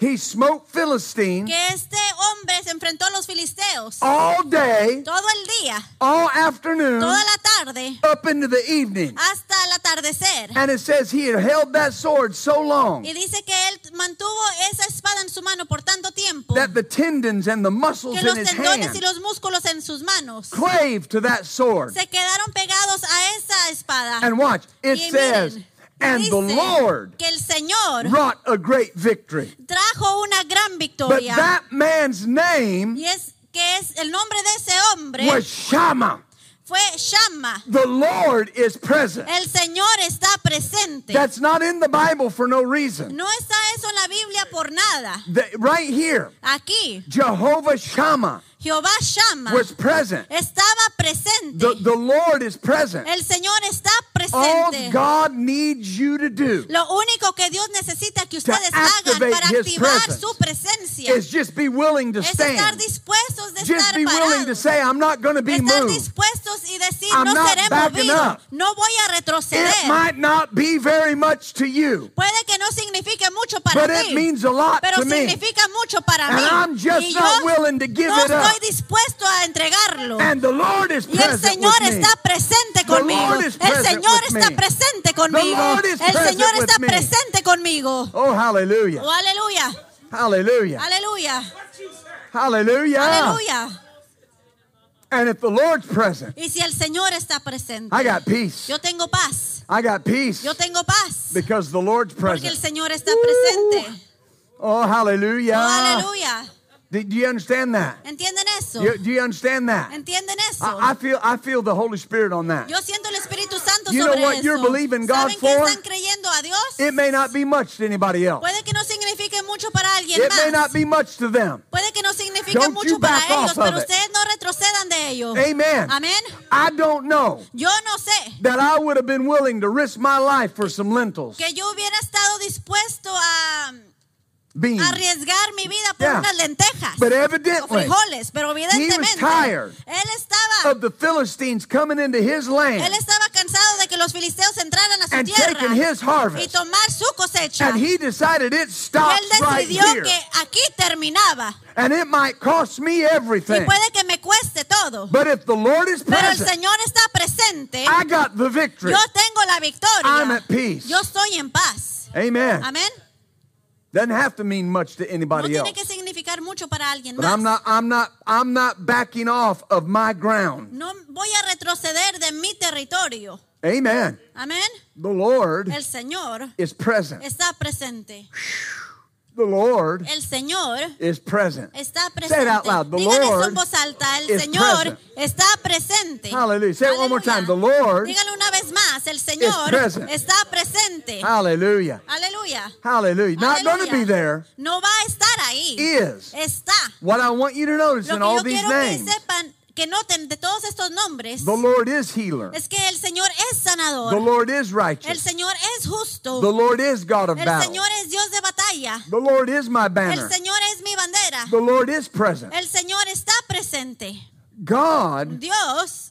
He smote Philistines que este hombre se enfrentó a los filisteos all day, todo el día, all afternoon, toda la tarde, up into the evening. hasta el atardecer. And it says he had held that sword so long Y dice que él mantuvo esa espada en su mano por tanto tiempo that the tendons and the muscles que in los his tendones y los músculos en sus manos clave to that sword. se quedaron pegados a esa espada. And watch, it Y says, miren, and the Lord que el Señor wrought a great victory. trajo una gran victoria. But that man's name y es que es el nombre de ese hombre was Shammah. fue Shama. The Lord is present. El Señor está presente. That's not in the Bible for no reason. No está eso en la Biblia por nada. The- right here, Aquí, Jehovah Shammah Jehová Shama was present. estaba presente. The, the Lord is present. El Señor está presente. All. God needs you to do Lo único que Dios necesita que ustedes hagan para activar su presencia is just be willing to es estar stand. dispuestos de Just estar be willing to say, I'm not going to be Estar moved. dispuestos y decir, I'm no not seré movido, up. no voy a It might not be very much to you, Puede que no signifique mucho para but it means a lot pero to me. significa mucho para And mí. I'm just y not willing to give no it up. Estoy dispuesto a entregarlo. And the Lord is Y el present Señor está presente conmigo. El present Señor está presente conmigo. El present Señor está presente conmigo. Oh, hallelujah. Oh, aleluya. Hallelujah. Aleluya. Hallelujah. Aleluya. And if the Lord's present, Y si el Señor está presente, I got peace. yo tengo paz. I got peace Yo tengo paz. because the Lord's Porque el present. Señor está presente. Oh, hallelujah. Oh, aleluya. Do, you understand that? ¿Entienden eso? You- do you understand that? ¿Entienden eso? I, I feel I feel the Holy Spirit on that. Yo siento el Espíritu Santo You know what eso. you're believing God ¿Saben qué for? están creyendo a Dios? It may not be much to anybody else. Puede que no signifique mucho para alguien It más. may not be much to them. Puede que no signifique Don't mucho you para ellos, pero it. ustedes no retrocedan de ello. Amen. Amén. I don't know Yo no sé that I would have been willing to risk my life for some lentils, que yo hubiera estado dispuesto a beans. arriesgar mi vida por Yeah. unas lentejas But o frijoles, pero evidentemente tired él estaba of the Philistines coming into his él land estaba cansado de que los filisteos entraran a su and tierra taking his y tomar su cosecha. And he decided it Y stops él right decidió here. que aquí terminaba And it might cost me y everything. puede que me cueste todo. But if the Lord is Pero el present, Señor está presente. I got the victory. Yo tengo la victoria. I'm at peace. Yo estoy en paz. Amen. Amén. Doesn't have to mean much to No anybody tiene else. que significar mucho para alguien But más. I'm not I'm not I'm not backing off of my ground. No voy a retroceder de mi territorio. Amen. Amén. The Lord El Señor is present. está presente. The Lord El Señor is present. está presente. Say it out loud. The Digan eso Lord en voz alta. El is Señor present. está presente. Hallelujah. Say it one more time. The Lord Dígalo una vez más. El Señor present. está presente. Hallelujah. Aleluya. Hallelujah. Not going to be there. No va a estar ahí. Is Está. what I want you to notice Lo in all these quiero que names. sepan, que noten de todos estos nombres, The Lord is healer. es que el Señor es sanador. The Lord is El righteous. Señor es justo. The Lord is God of El battle. Señor es Dios de batalla. The Lord is my El banner. Señor es mi bandera. The Lord is present. El Señor está presente. God Dios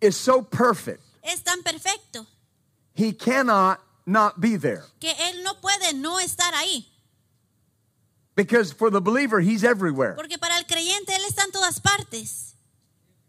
is so perfect. es tan perfecto He cannot not be there. que Él no puede no estar ahí. Because for the believer, He's everywhere. Porque para el creyente Él está en todas partes.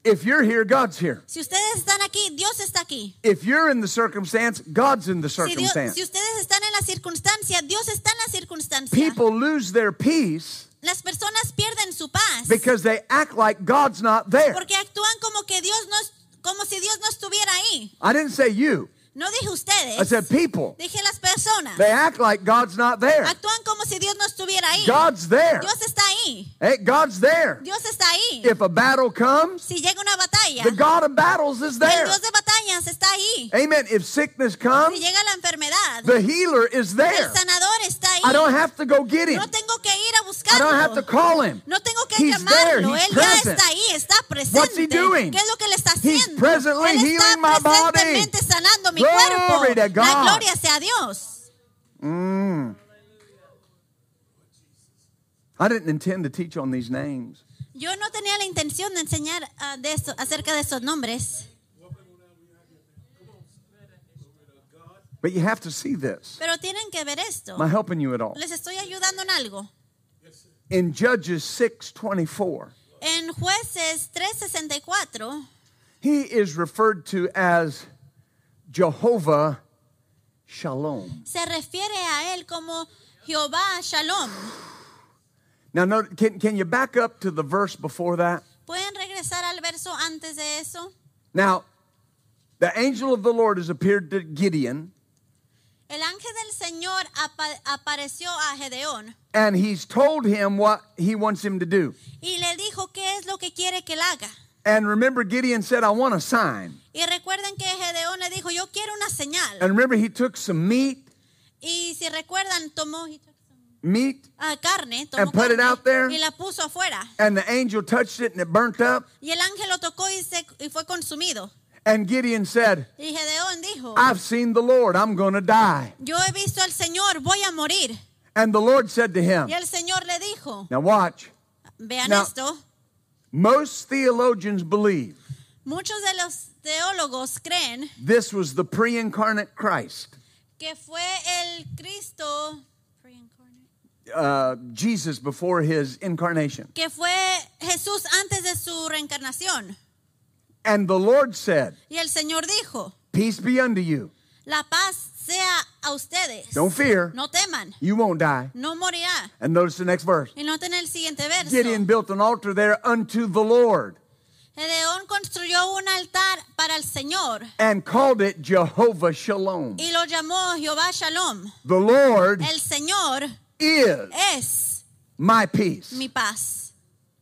If you're here, God's here. Si ustedes están aquí, Dios está aquí. If you're in the circumstance, God's in the Si, Dios- circumstance. si ustedes están en la circunstancia, Dios está en la circunstancia. People lose their peace Las personas pierden su paz because they act like God's not there. porque actúan como que Dios no como si Dios no estuviera ahí. I didn't say you. No dije ustedes. I said people. Dije las personas. They act like God's not there. Actúan como si Dios no estuviera ahí. God's there. Dios está ahí. Hey, God's there. Dios está ahí. If a battle comes, Si llega una batalla, the God of battles is el there. Dios de batallas está ahí. Amen. If sickness Si comes, llega la enfermedad, the healer is el there. sanador está ahí. I don't have to go get him. No tengo que ir a I don't have to buscarlo. call him. No tengo que He's there. llamarlo. He's Él ya present. está ahí, está presente. What's he doing? ¿Qué es lo que le está He's haciendo? presently Él está healing my body. presentemente sanando mi Glory to God. La gloria sea Dios. Mm. I didn't intend to teach on these names. Yo no tenía la intención de enseñar ah, de eso, acerca de esos nombres, But you have to see this. pero tienen que ver esto. Am I helping you at all? Les estoy ayudando en algo. In Judges 6:24, En jueces 364 he is referred to as Jehovah Shalom. se refiere a él como Jehová Shalom. Now, note, can, can you back up to the verse before that? ¿Pueden regresar al verso antes de eso? Now, the angel of the Lord has appeared to Gideon, El ángel del Señor apa- apareció a Gedeón and he's told him what he wants him to do. y le dijo qué es lo que quiere que él haga. And remember, Gideon said, I want a sign. Y recuerden que Gedeón le dijo, yo quiero una señal. And remember, he took some meat, Y si recuerdan, tomó meat, ah, carne, tomó And put it out there? y la puso afuera. and the angel touched it and it burnt up. Y el ángel lo tocó y, se, y fue consumido. And Gideon said, Y Gedeón dijo, I've seen the Lord, I'm going to die. yo he visto al Señor, voy a morir. And the Lord said to him, Y el Señor le dijo, Now watch, vean Now- esto, most theologians believe muchos de los teólogos creen this was the pre incarnate Christ, que fue el Cristo, uh, Jesus before his incarnation. que fue Jesús antes de su reencarnación. And the Lord said, Y el Señor dijo, Peace be unto you. la paz sea a ustedes. Don't fear, No teman, you won't die. no morirá. And notice the next verse. Y noten el siguiente verso. Gideon built an altar there unto the Lord Gedeón construyó un altar para el Señor and called it Jehovah Shalom. y lo llamó Jehová Shalom. The Lord El Señor is es my peace. mi paz.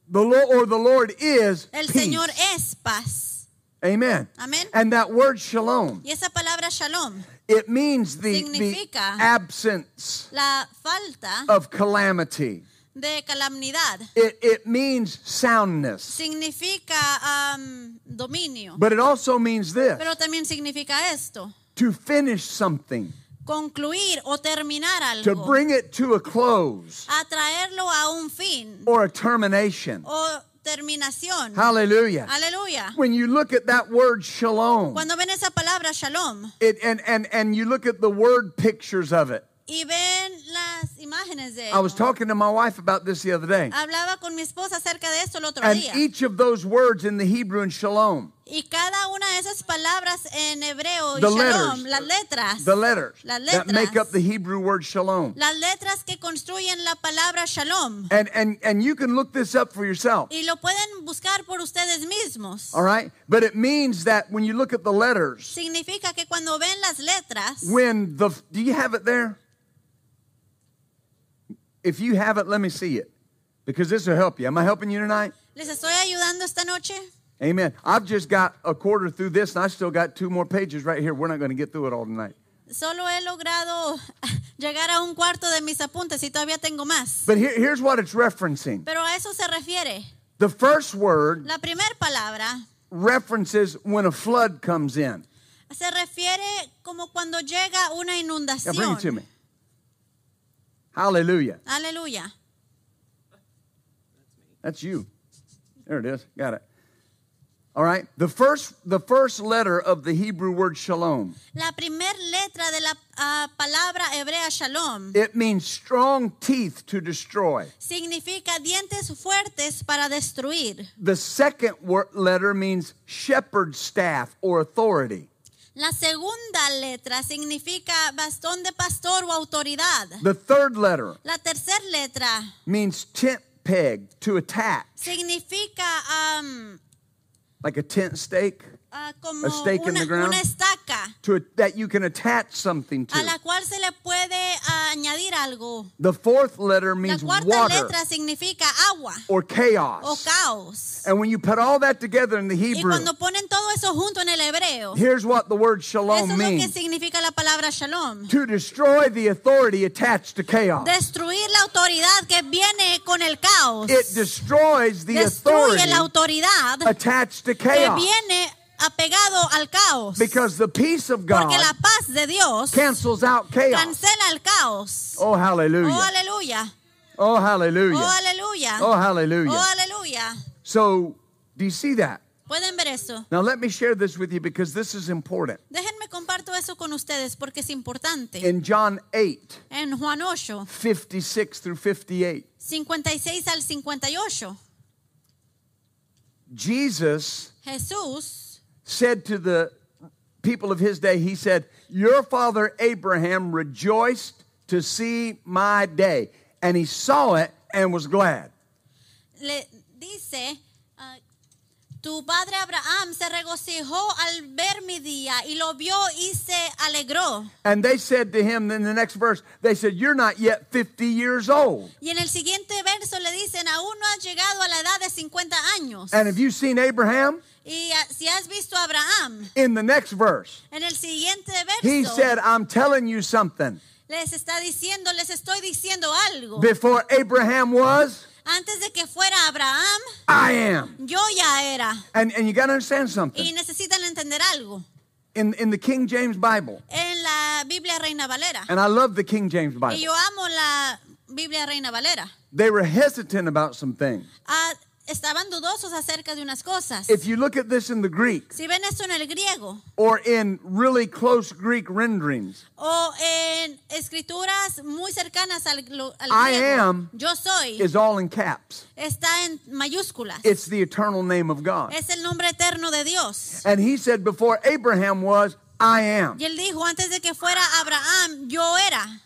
The Lord or the Lord is El peace. Señor es paz. Amen. Amén. And that word shalom, Y esa palabra Shalom, it means the, the absence la falta of calamity. de calamidad, It, it means soundness. significa am, dominio. But it also means this Pero también significa esto, to finish something, concluir o terminar to bring it to a close a traerlo a un fin or a termination. o terminación. Hallelujah. Aleluya. When you look at that word shalom, Cuando ven esa palabra shalom it, and, and, and you look at the word pictures of it. y ven las imágenes de I was talking to my wife about this the other day. Hablaba con mi esposa acerca de esto el otro And día. each of those words in the Hebrew in shalom, Y cada una de esas palabras en hebreo The shalom, letters. las letras, the letters Las that make letras. up the Hebrew word shalom. las letras que construyen la palabra shalom. And, and, and you can look this up for yourself. Y lo pueden buscar por ustedes mismos. All right? But it means that when you look at the letters, Significa que cuando ven las letras, when the, do you have it there? If you have it, let me see it. Because this will help you. Am I helping you tonight? les estoy ayudando esta noche. Amen. I've just got a quarter through this, and I still got two more pages right here. We're not going to get through it all tonight. Solo he logrado (laughs) llegar a un cuarto de mis apuntes y todavía tengo más. But here, here's what it's referencing Pero a eso se refiere. the first word La primera palabra references when a flood comes in. se refiere como cuando llega una Yeah, bring it to me. Hallelujah. Aleluya. That's you. There it is. Got it. All right. The first the first letter of the Hebrew word shalom. La primer letra de la ah, palabra hebrea shalom It means strong teeth to destroy. significa dientes fuertes para destruir. The second wor- letter means shepherd staff or authority. La segunda letra significa bastón de pastor o autoridad. The third letter La tercera letra means tent peg to attack. significa am, like a tent stake ah, como A stake in the ground? una estaca to that you can attach something a la to. cual se le puede ah, añadir algo. The fourth letter La means cuarta water letra significa agua or o chaos. caos. And when you put all that together in the Y Hebrew, cuando ponen todo eso junto en el hebreo, here's what the word eso shalom es lo que means. significa la palabra shalom. To destroy the authority attached to chaos. Destruir la autoridad que viene con el caos. It destroys the Destruye authority la autoridad attached to que chaos. viene apegado al caos. Because the peace of Porque God la paz de Dios cancels out chaos. cancela el caos. Oh, oh, oh, hallelujah. Oh, hallelujah. Oh, hallelujah. Oh, hallelujah. Oh, aleluya. So, do you see that? Pueden ver eso. Now, let me share this with you because this is important. Déjenme comparto eso con ustedes porque es importante. In John 8, En Juan 8, 56 through 58, 56 al 58, Jesus Jesús said to the people of his day, He said, Your father Abraham rejoiced to see my day. And he saw it and was glad. le dice, ah, tu padre Abraham se regocijó al ver mi día y lo vio y se alegró. And they said to him, in the next verse, they said, You're not yet 50 years old. Y en el siguiente verso le dicen, aún no has llegado a la edad de 50 años. And have you seen Abraham? Y ah, si has visto Abraham, In the next verse, en el siguiente he verso, said, I'm telling you something. les está diciendo, les estoy diciendo algo. Before Abraham was, Antes de que fuera Abraham, I am. yo ya era. And, and you got to understand Y something. necesitan entender algo. In, in the King James Bible, En la Biblia Reina Valera. and I love the King James Y Bible, yo amo la Biblia Reina Valera. they were hesitant about some things. Ah, estaban dudosos acerca de unas cosas. If you look at this in the Greek, Si ven esto en el griego or in really close Greek renderings, o en escrituras muy cercanas al, al I griego, am yo soy, is all in caps. está en mayúsculas. It's the eternal name of God. Es el nombre eterno de Dios. And he said, Before Abraham was, I am. Y él dijo, antes de que fuera Abraham, yo era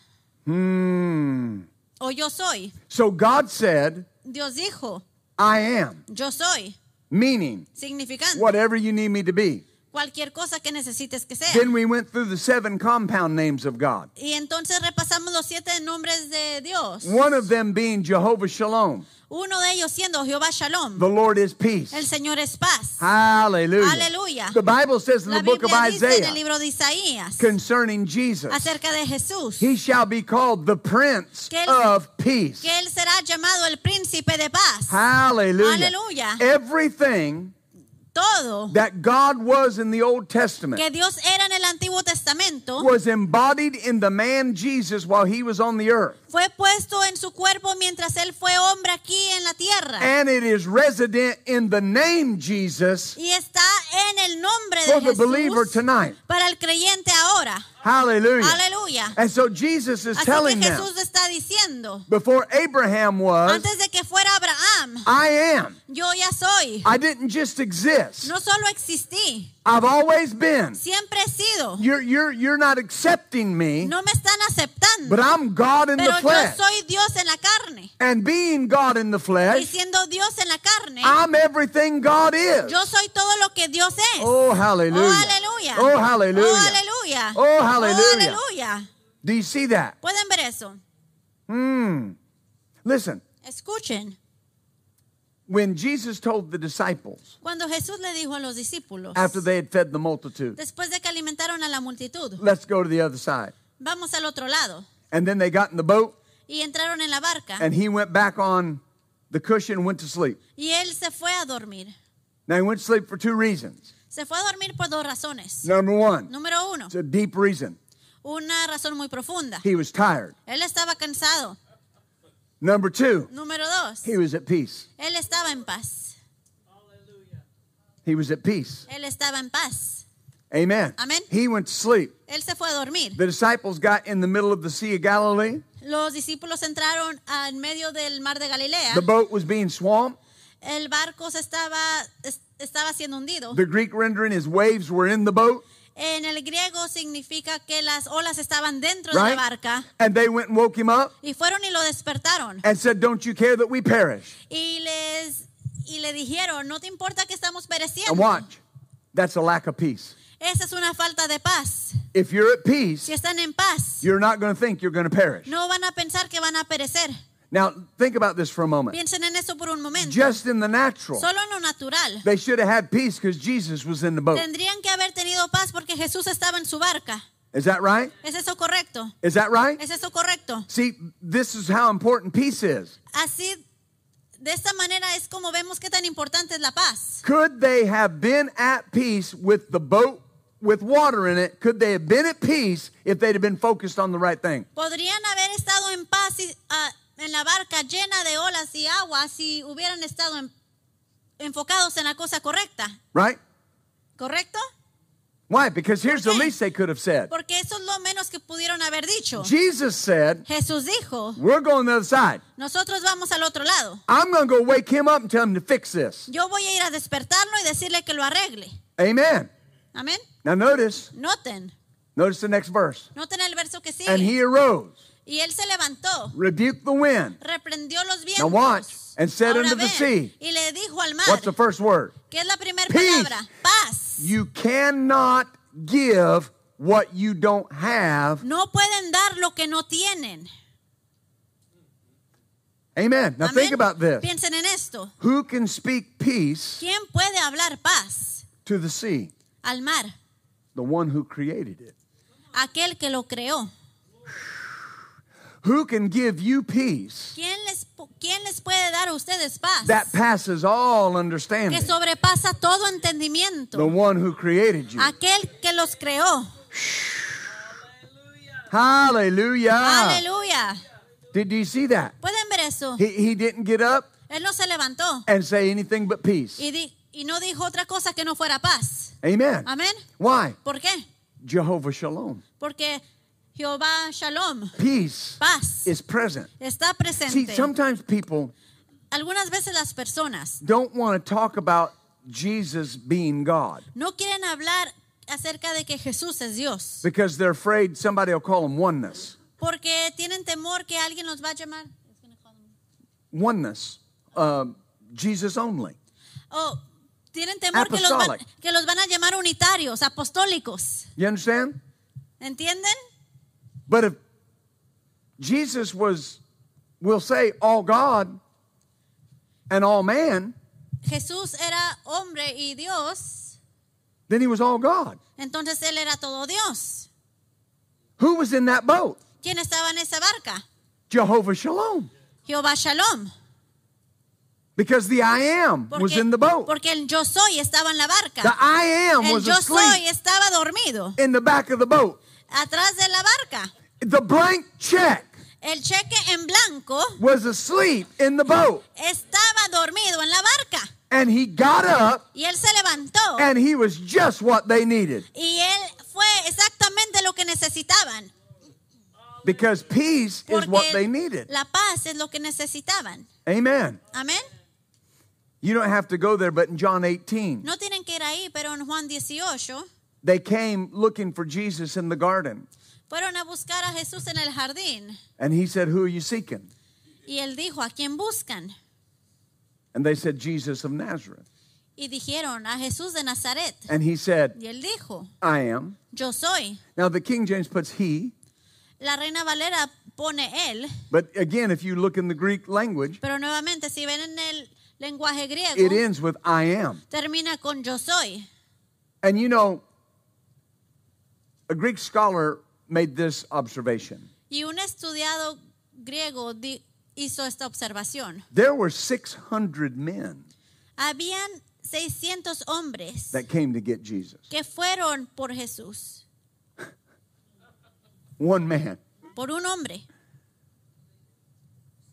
Hmm. o yo soy. So God said, Dios dijo, I am, yo soy, meaning significando whatever you need me to be. Cualquier cosa que necesites que sea. Then we went through the seven compound names of God, Y entonces repasamos los siete nombres de Dios. one of them being Jehovah Shalom. Uno de ellos siendo Jehová Shalom. The Lord is peace. El Señor es paz. Hallelujah. Aleluya. The Bible says in La the book of dice en el Isaiah libro de Isaías concerning Jesus, acerca de Jesús he shall be called the Prince Que él- of Peace. que él será llamado el príncipe de paz. Hallelujah. Aleluya. Everything Todo that God was in the Old Testament que Dios era en el Antiguo Testamento was embodied in the man Jesus while he was on the earth. fue puesto en su cuerpo mientras él fue hombre aquí en la tierra. And it is resident in the name Jesus Y está en el nombre for de the believer tonight. para el creyente ahora. Hallelujah. Aleluya. And so Jesus is Así telling que them está diciendo, before Abraham was, antes de que fuera Abraham, I am. yo ya soy. I didn't just exist. No solo existí, I've always been. siempre he sido. You're, you're, you're not accepting me, No me están aceptando. but I'm God in Pero the yo flesh. soy Dios en la carne. And being God in the Y flesh, siendo Dios en la carne, I'm everything God is. yo soy todo lo que Dios es. Oh, hallelujah. Oh, aleluya. Oh, hallelujah. Oh. Oh, hallelujah. Oh. Do you see that? Pueden ver eso. Hmm. Listen, Escuchen. When Jesus told the disciples Cuando Jesús le dijo a los discípulos, after they had fed the multitude, después de que alimentaron a la multitud, let's go to the other side. vamos al otro lado. And then they got in the boat Y entraron en la barca. and he went back on the cushion and went to sleep. Y él se fue a dormir. Now he went to sleep for two reasons. Se fue a dormir por dos razones. Number one, Número uno, it's a deep reason. una razón muy profunda. He was tired. Él estaba cansado. Number two, Número dos, he was at peace. él estaba en paz. He was at peace. Él estaba en paz. Amen. Amen. He went to sleep. Él se fue a dormir. The disciples got in the middle of the Sea of Galilee. Los discípulos entraron en medio del mar de Galilea. The boat was being swamped. El barco se estaba, estaba siendo hundido. The Greek rendering is waves were in the boat, En el griego significa que las olas estaban dentro de right? la barca And they went and woke him up y fueron y lo despertaron. and said, Don't you care that we perish? Y les y le dijeron, "No te importa que estamos And pereciendo." watch, that's a lack of peace. Esa es una falta de paz. If you're at peace, Si están en paz, you're not going to think you're going to perish. no van a pensar que van a perecer. Now, think about this for a moment. Piensen en eso por un momento. Just in the natural, Solo en lo natural. they should have had peace because Jesus was in the boat. Tendrían que haber tenido paz porque Jesús estaba en su barca. Is that right? ¿Es eso correcto? Is that right? ¿Es eso correcto? See, this is how important peace is. Así, de esta manera es como vemos qué tan importante es la paz. Could they have been at peace with the boat with water in it? Could they have been at peace if they'd have been focused on the right thing? Podrían haber estado en paz si, ah, en la barca llena de olas y agua si hubieran estado en- enfocados en la cosa correcta. Right? ¿Correcto? Why? Because here's the least they could have said. Porque eso es lo menos que pudieron haber dicho. Jesus said, Jesús dijo, We're going the other side. nosotros vamos al otro lado. I'm going to go wake him up and tell him to fix this. Yo voy a ir a despertarlo y decirle que lo arregle. Amen. Amén. Now notice, Noten, notice the next verse. noten el verso que And sigue. he arose, Y él se levantó, rebuked the wind. reprendió los Now watch. vientos. And said Ahora unto the sea, y le dijo al mar, What's the first word? que es la primera palabra, paz. You cannot give what you don't have. No pueden dar lo que no tienen. Amen. Now think about this. Piensen en esto. Who can speak peace ¿Quién puede hablar paz to the sea? al mar? The one who created it. Aquel que lo creó. Who can give you peace ¿Quién les, quién les puede dar a ustedes paz? that passes all que understanding? sobrepasa todo entendimiento. The one who created you. Aquel que los creó. Hallelujah. Aleluya. Did you see that? ¿Pueden ver eso? He, he didn't get up Él no se levantó and say anything but peace. y, di- y no dijo otra cosa que no fuera paz. Amen. Amén. Why? ¿Por qué? Jehovah Shalom. Porque Jehová Shalom, Peace paz, is present. está See, presente. sometimes people Algunas veces las personas don't want to talk about Jesus being God no quieren hablar acerca de que Jesús es Dios because they're afraid somebody will call them oneness. porque tienen temor que alguien los va a llamar. Oneness. Uh, Jesus only. Oh, tienen temor que los, van, Apostolic. que los van a llamar unitarios, apostólicos. You understand? ¿Entienden? But if Jesus was, we'll say, all God and all man, Jesús era hombre y Dios, then he was all God. entonces él era todo Dios. Who was in that boat? ¿Quién estaba en esa barca? Jehovah Shalom. Jehová Shalom. Because the I am was in the boat. porque el yo soy estaba en la barca. The I am el was yo soy asleep estaba dormido in the back of the boat. Atrás de la barca. The blank check El cheque en blanco was asleep in the boat. estaba dormido en la barca. And he got up Y él se levantó. and he was just what they needed. y él fue exactamente lo que necesitaban. Because peace is what they needed. la paz es lo que necesitaban. Amen. Amén. You don't have to go there, but in John 18, No tienen que ir ahí, pero en Juan 18 they came looking for Jesus in the garden. fueron a buscar a Jesús en el jardín. And he said, Who are you seeking? Y él dijo, ¿a quién buscan? And they said, Jesus of Nazareth. Y dijeron, a Jesús de Nazaret. And he said, Y él dijo, I am. yo soy. Now, the King James puts he, La Reina Valera pone él, but again, if you look in the Greek language, pero nuevamente si ven en el lenguaje griego, it ends with I am. termina con yo soy. And you know, a Greek scholar made this observation. Y un estudiado griego hizo esta observación. There were 600 men Habían 600 hombres that came to get Jesus. que fueron por Jesús, (laughs) One man. por un hombre.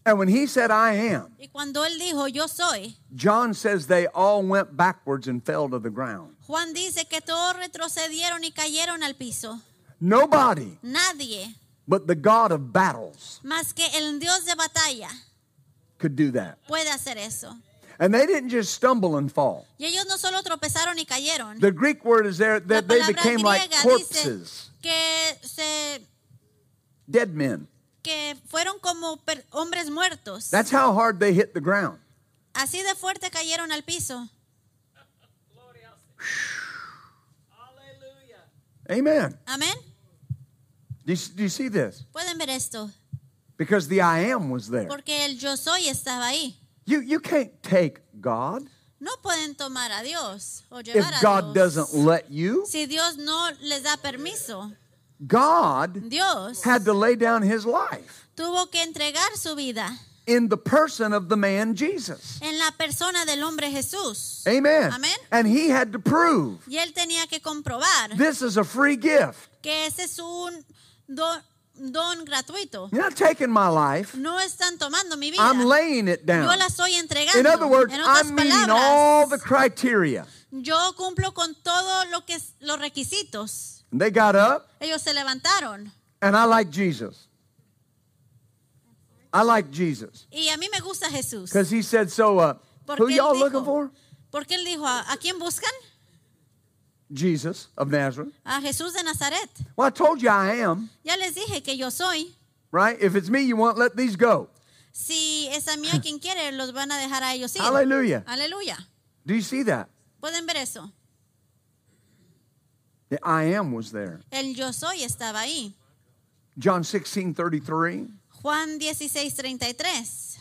And when he said, I am, Y cuando él dijo, yo soy, John says they all went backwards and fell to the ground. Juan dice que todos retrocedieron y cayeron al piso. Nobody Nadie but the God of battles más que el Dios de batalla could do that. puede hacer eso. And they didn't just stumble and fall. Y ellos no solo tropezaron y cayeron. The Greek word is there that they became like corpses, que, se, dead men. que fueron como hombres muertos. That's how hard they hit the ground. Así de fuerte cayeron al piso. Amen. Amén. Do you, do you see this? Pueden ver esto. Because the I am was there. Porque el yo soy estaba ahí. You, you can't take God No pueden tomar a Dios o llevar if a God Dios. doesn't let you. Si Dios no les da permiso, God Dios had to lay down his life tuvo que entregar su vida in the person of the man Jesus. en la persona del hombre Jesús. Amen. Amén. And he had to prove Y él tenía que comprobar this is a free gift. que ese es un don don gratuito. You're not taking my life. No están tomando mi vida. I'm laying it Yo down. la estoy entregando. In other words, en I'm meeting all the criteria. yo cumplo con todo lo que los requisitos. And they got up, Ellos se levantaron. and I like Jesus. I like Jesus. Y a mí me gusta Jesús. Because he said, so, uh, who y'all dijo- looking for? Porque él dijo, ¿a, a quién buscan? Jesus of Nazareth. A Jesús de Nazaret. Well, I told you I am, Ya les dije que yo soy. right? If it's me you want, let these go. Si es a mí a (laughs) quien quiere, los van a dejar a ellos ir. Hallelujah. Aleluya. Do you see that? ¿Pueden ver eso? The I am was there. El yo soy estaba ahí. John 16, 33. Juan 16, 33.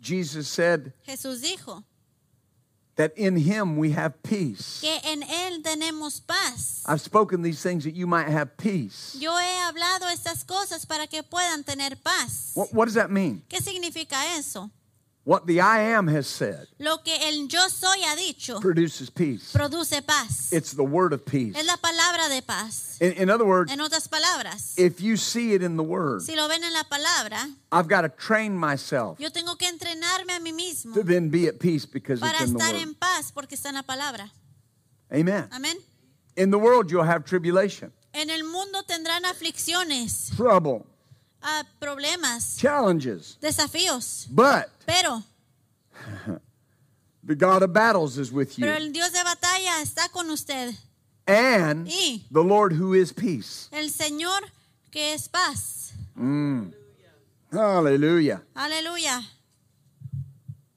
Jesus said Jesús dijo that in him we have peace. que en Él tenemos paz. I've spoken these things that you might have peace. Yo he hablado estas cosas para que puedan tener paz. What, what does that mean? ¿Qué significa eso? What the I am has said Lo que el yo soy ha dicho produces peace. produce paz. It's the word of peace. Es la palabra de paz. In, in other words, En otras palabras, if you see it in the word, si lo ven en la palabra, I've got to train myself yo tengo que entrenarme a mí mismo to then be at peace because para it's in the estar word. en paz porque está en la palabra. Amen. Amén. In the world, you'll have tribulation, En el mundo tendrán aflicciones, trouble, ah, problemas, challenges. desafíos, But pero, (laughs) the God of battles is with you. pero el Dios de batalla está con usted. And Y the Lord who is peace. el Señor que es paz. Hallelujah. Aleluya.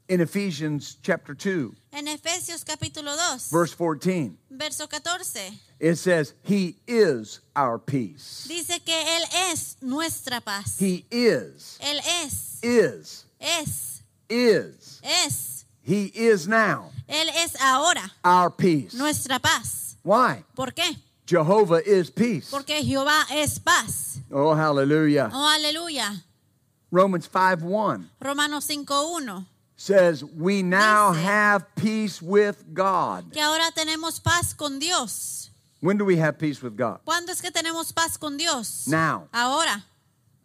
In Ephesians chapter 2, En Efesios capítulo 2, verse 14, verso 14, it says, He is our peace. dice que Él es nuestra paz. He is, Él es, is, es, is. es. He is now Él es ahora our peace. nuestra paz. Why? ¿Por qué? Jehovah is peace. Porque Jehová es paz. Oh, hallelujah. Oh, aleluya. Romans 5 1 Romanos 5.1. says, We now Dice- have peace with God. Que ahora tenemos paz con Dios. When do we have peace with God? ¿Cuándo es que tenemos paz con Dios? Now. Ahora.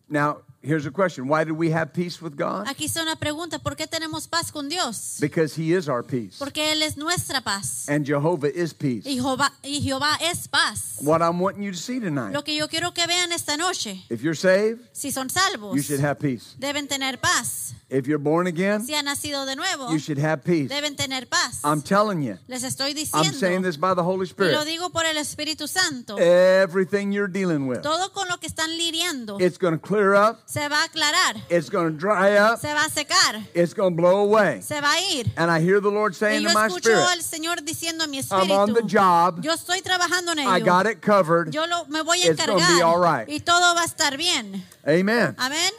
Now, here's a question Why do we have peace with God? Aquí está una pregunta. ¿Por qué tenemos paz con Dios? Because He is our peace. Porque Él es nuestra paz. And Jehovah is peace. Y Jehová, y Jehová es paz. What I'm wanting you to see tonight. Lo que yo quiero que vean esta noche, If you're saved, si son salvos, you should have peace. deben tener paz. If you're born again, Si han nacido de nuevo, you should have peace. deben tener paz. I'm telling you, Les estoy I'm saying diciendo, this by the Holy y lo Spirit. digo por el Espíritu Santo, Everything you're dealing with, todo con lo que están lidiando it's going to clear up, se va a aclarar, it's going to dry up, se va a secar, it's going to blow away. se va a ir. And I hear the Lord saying to my escucho spirit, al Señor diciendo a mi I'm on the espíritu, job, yo estoy trabajando en I got ello, it covered. yo lo, me voy a It's gonna be all right. y todo va a estar bien. Amen. Amén,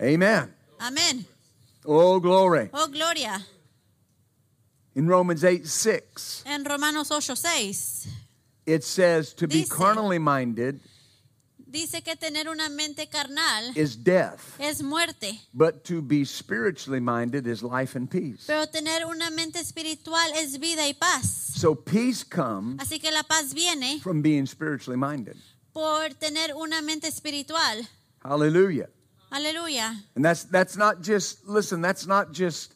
Amen. Amén. Oh, glory. Oh, gloria. In Romans 8 6, En Romanos 8:6 it says, To be carnally minded dice que tener una mente carnal is death, es muerte, but to be spiritually minded is life and peace. pero tener una mente espiritual es vida y paz. So peace comes Así que la paz viene from being spiritually minded. por tener una mente espiritual. Hallelujah. Aleluya. And that's that's not just listen, that's not just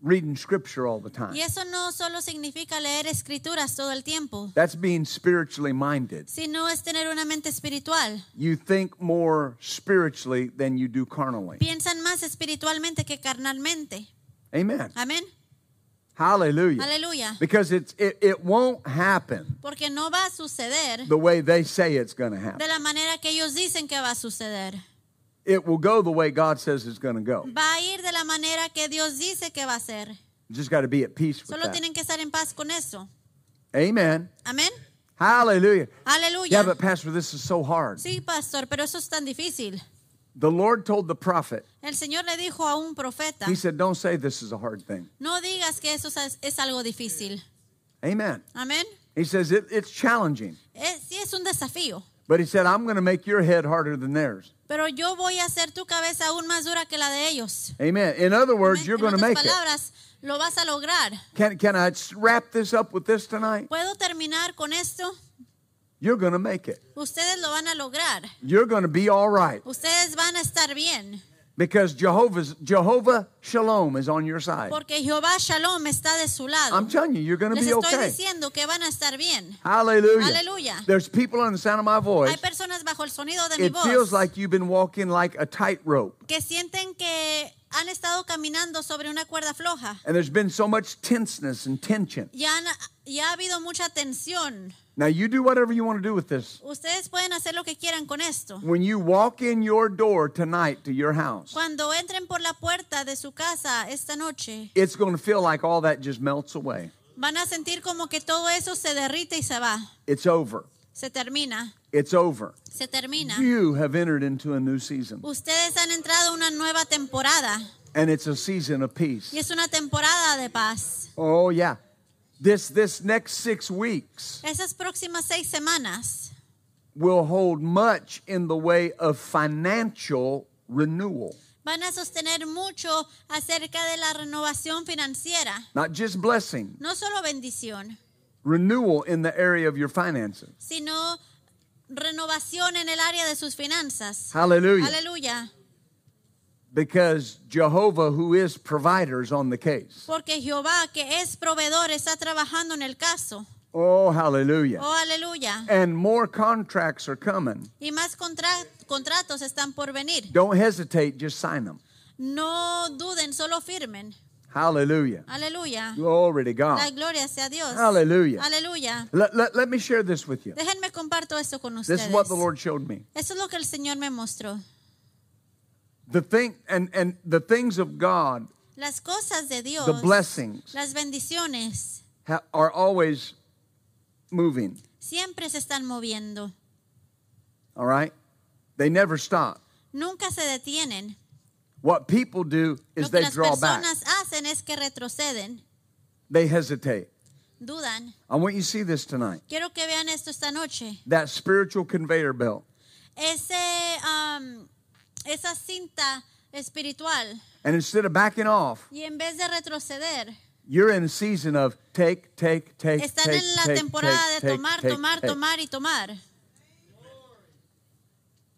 reading scripture all the time. Y eso no solo significa leer escrituras todo el tiempo, That's being spiritually minded. sino es tener una mente espiritual. You think more spiritually than you do carnally. Piensan más espiritualmente que carnalmente. Amen. Amén. Hallelujah. Hallelujah. Because it's it, it won't happen Porque no va a suceder the way they say it's going to happen. de la manera que ellos dicen que va a suceder. It will go the way God says it's going to go. Va a ir de la manera que Dios dice que va a ser. You just got to be at peace with Solo that. tienen que estar en paz con eso. Amen. Amén. Hallelujah. Aleluya. Yeah, but Pastor, this is so hard. Sí, pastor, pero eso es tan difícil. The Lord told the prophet, El Señor le dijo a un profeta, He said, Don't say this is a hard thing. no digas que eso es, es algo difícil. Amen. Amén. He says, it, It's challenging. Es, sí es un desafío, But He said, I'm going to make your head harder than theirs. Pero yo voy a hacer tu cabeza aún más dura que la de ellos. Amen. In other words, you're en going to otras make it. palabras, lo vas a lograr. Can, can I wrap this up with this tonight? ¿Puedo terminar con esto? You're going to make it. Ustedes lo van a lograr. You're going to be all right Ustedes van a estar bien. Because Jehovah's Jehovah Shalom is on your side. Porque Jehová Shalom está de su lado. I'm telling you, you're going to Les be estoy okay. diciendo que van a estar bien. Hallelujah. Aleluya. There's people on the sound of my voice. Hay personas bajo el sonido de mi It voz feels like you've been walking like a tightrope. que sienten que han estado caminando sobre una cuerda floja. And there's been so much tenseness and tension. Ya, han- ya ha habido mucha tensión. Now, you do whatever you want to do with this. Ustedes pueden hacer lo que quieran con esto. When you walk in your door tonight to your house, Cuando entren por la puerta de su casa esta noche, it's going to feel like all that just melts away. van a sentir como que todo eso se derrite y se va. It's over. Se termina. It's over. Se termina. You have entered into a new season, Ustedes han entrado a una nueva temporada and it's a season of peace. y es una temporada de paz. Oh, yeah. This, this next six weeks Esas próximas seis semanas will hold much in the way of financial renewal. van a sostener mucho acerca de la renovación financiera. Not just blessing, No solo bendición, renewal in the area of your finances. sino renovación en el área de sus finanzas. Hallelujah. Aleluya. Because Jehovah, who is provider, is on the case. Porque Jehová, que es proveedor, está trabajando en el caso. Oh, hallelujah. Oh, aleluya. And more contracts are coming. Y más contra- contratos están por venir. Don't hesitate, just sign them. No duden, solo firmen. Hallelujah. Aleluya. Glory to God. La gloria sea a Dios. Hallelujah. Aleluya. Let, let, let me share this with you. Déjenme comparto esto con ustedes. This is what the Lord showed me. Eso es lo que el Señor me mostró. The thing and, and the things of God Las cosas de Dios, The blessings. las bendiciones, ha- are always moving. siempre se están moviendo. All right? They never stop. Nunca se detienen. What people do is they draw back. es que retroceden, They hesitate. dudan. I want you to see this tonight. Quiero que vean esto esta noche. That spiritual conveyor belt. Ese, um, esa cinta espiritual. And instead of backing off, Y en vez de retroceder, you're in a season of take, take, take, están take, en la take, temporada take, de tomar, tomar, tomar y tomar.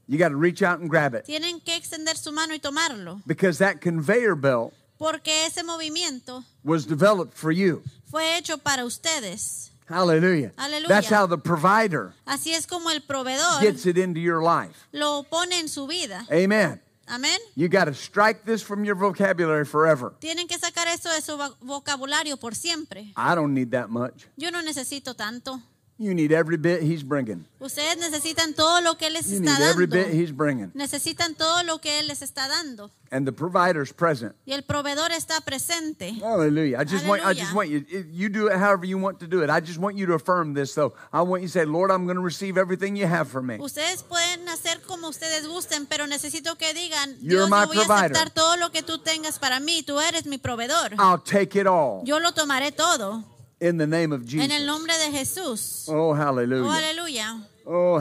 You got to reach out and grab it Tienen que extender su mano y tomarlo. because that conveyor belt Porque ese movimiento was developed for you. fue hecho para ustedes. Hallelujah. Hallelujah. That's how the provider Así es como el proveedor gets it into your life. lo pone en su vida. Amen. Amén. You got to strike this from your vocabulary forever. Tienen que sacar esto de su vocabulario por siempre. I don't need that much. Yo no necesito tanto. You need every bit he's bringing. Ustedes necesitan todo lo que Él les You está need every dando. bit he's bringing. Necesitan todo lo que Él les está dando. And the provider's present. Y el proveedor está presente. Hallelujah. I just want I just Hallelujah. want you you do it however you want to do it. I just want you to affirm this though. I want you to say, "Lord, I'm going to receive everything you have for me." Ustedes pueden hacer como ustedes gusten, pero necesito que digan, You're Dios, my yo voy a provider. aceptar todo lo que tú tengas para mí. Tú eres mi proveedor. I'll take it all Yo lo tomaré todo. In the name of En el Jesus. nombre de Jesús. Oh, hallelujah. Oh, hallelujah. Oh, Oh,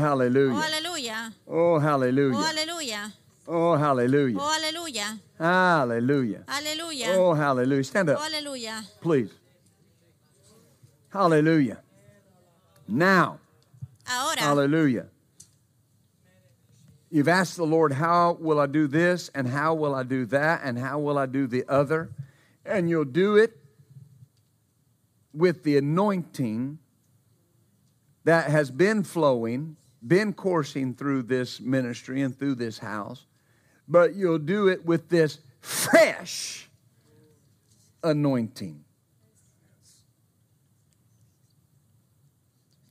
hallelujah. Oh, Oh, hallelujah. Oh, hallelujah. Oh, aleluya. Hallelujah. Aleluya. Oh, hallelujah. Stand Oh, up, please. Hallelujah. Now, Ahora, Hallelujah. You've asked the Lord, How will I do this? And how will I do that? And how will I do the other? And you'll do it with the anointing that has been flowing, been coursing through this ministry and through this house. But you'll do it with this fresh anointing.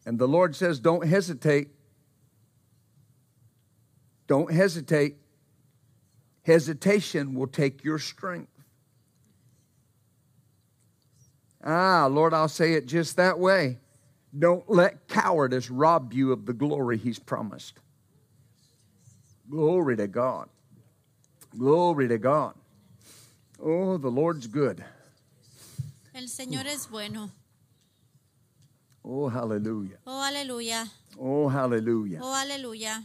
And the Lord says, Don't hesitate. Don't hesitate. Hesitation will take your strength. Ah, Lord, I'll say it just that way. Don't let cowardice rob you of the glory He's promised. Glory to God. Glory to God. Oh, the Lord's good. el Señor es bueno. Oh, hallelujah. Oh, hallelujah. Oh, hallelujah. Oh, hallelujah.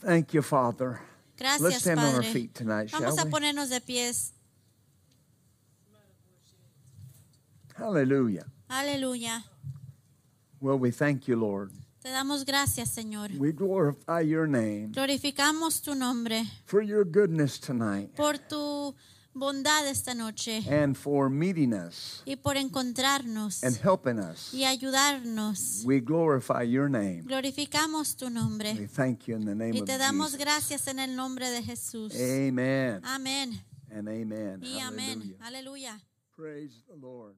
Thank you, Father. Gracias, Let's stand on our feet tonight, shall Vamos a we? ponernos de pies. Hallelujah. Aleluya. Well, we thank you, Lord. Te damos gracias, Señor. We glorify your name Glorificamos tu nombre for your goodness tonight por tu bondad esta noche and for meeting us y por encontrarnos and helping us. y ayudarnos. We glorify your name. Glorificamos tu We nombre thank you in the name y of te damos Jesus. gracias en el nombre de Jesús. Amen Amén and amen. y amén. Hallelujah. Aleluya. Praise the Lord.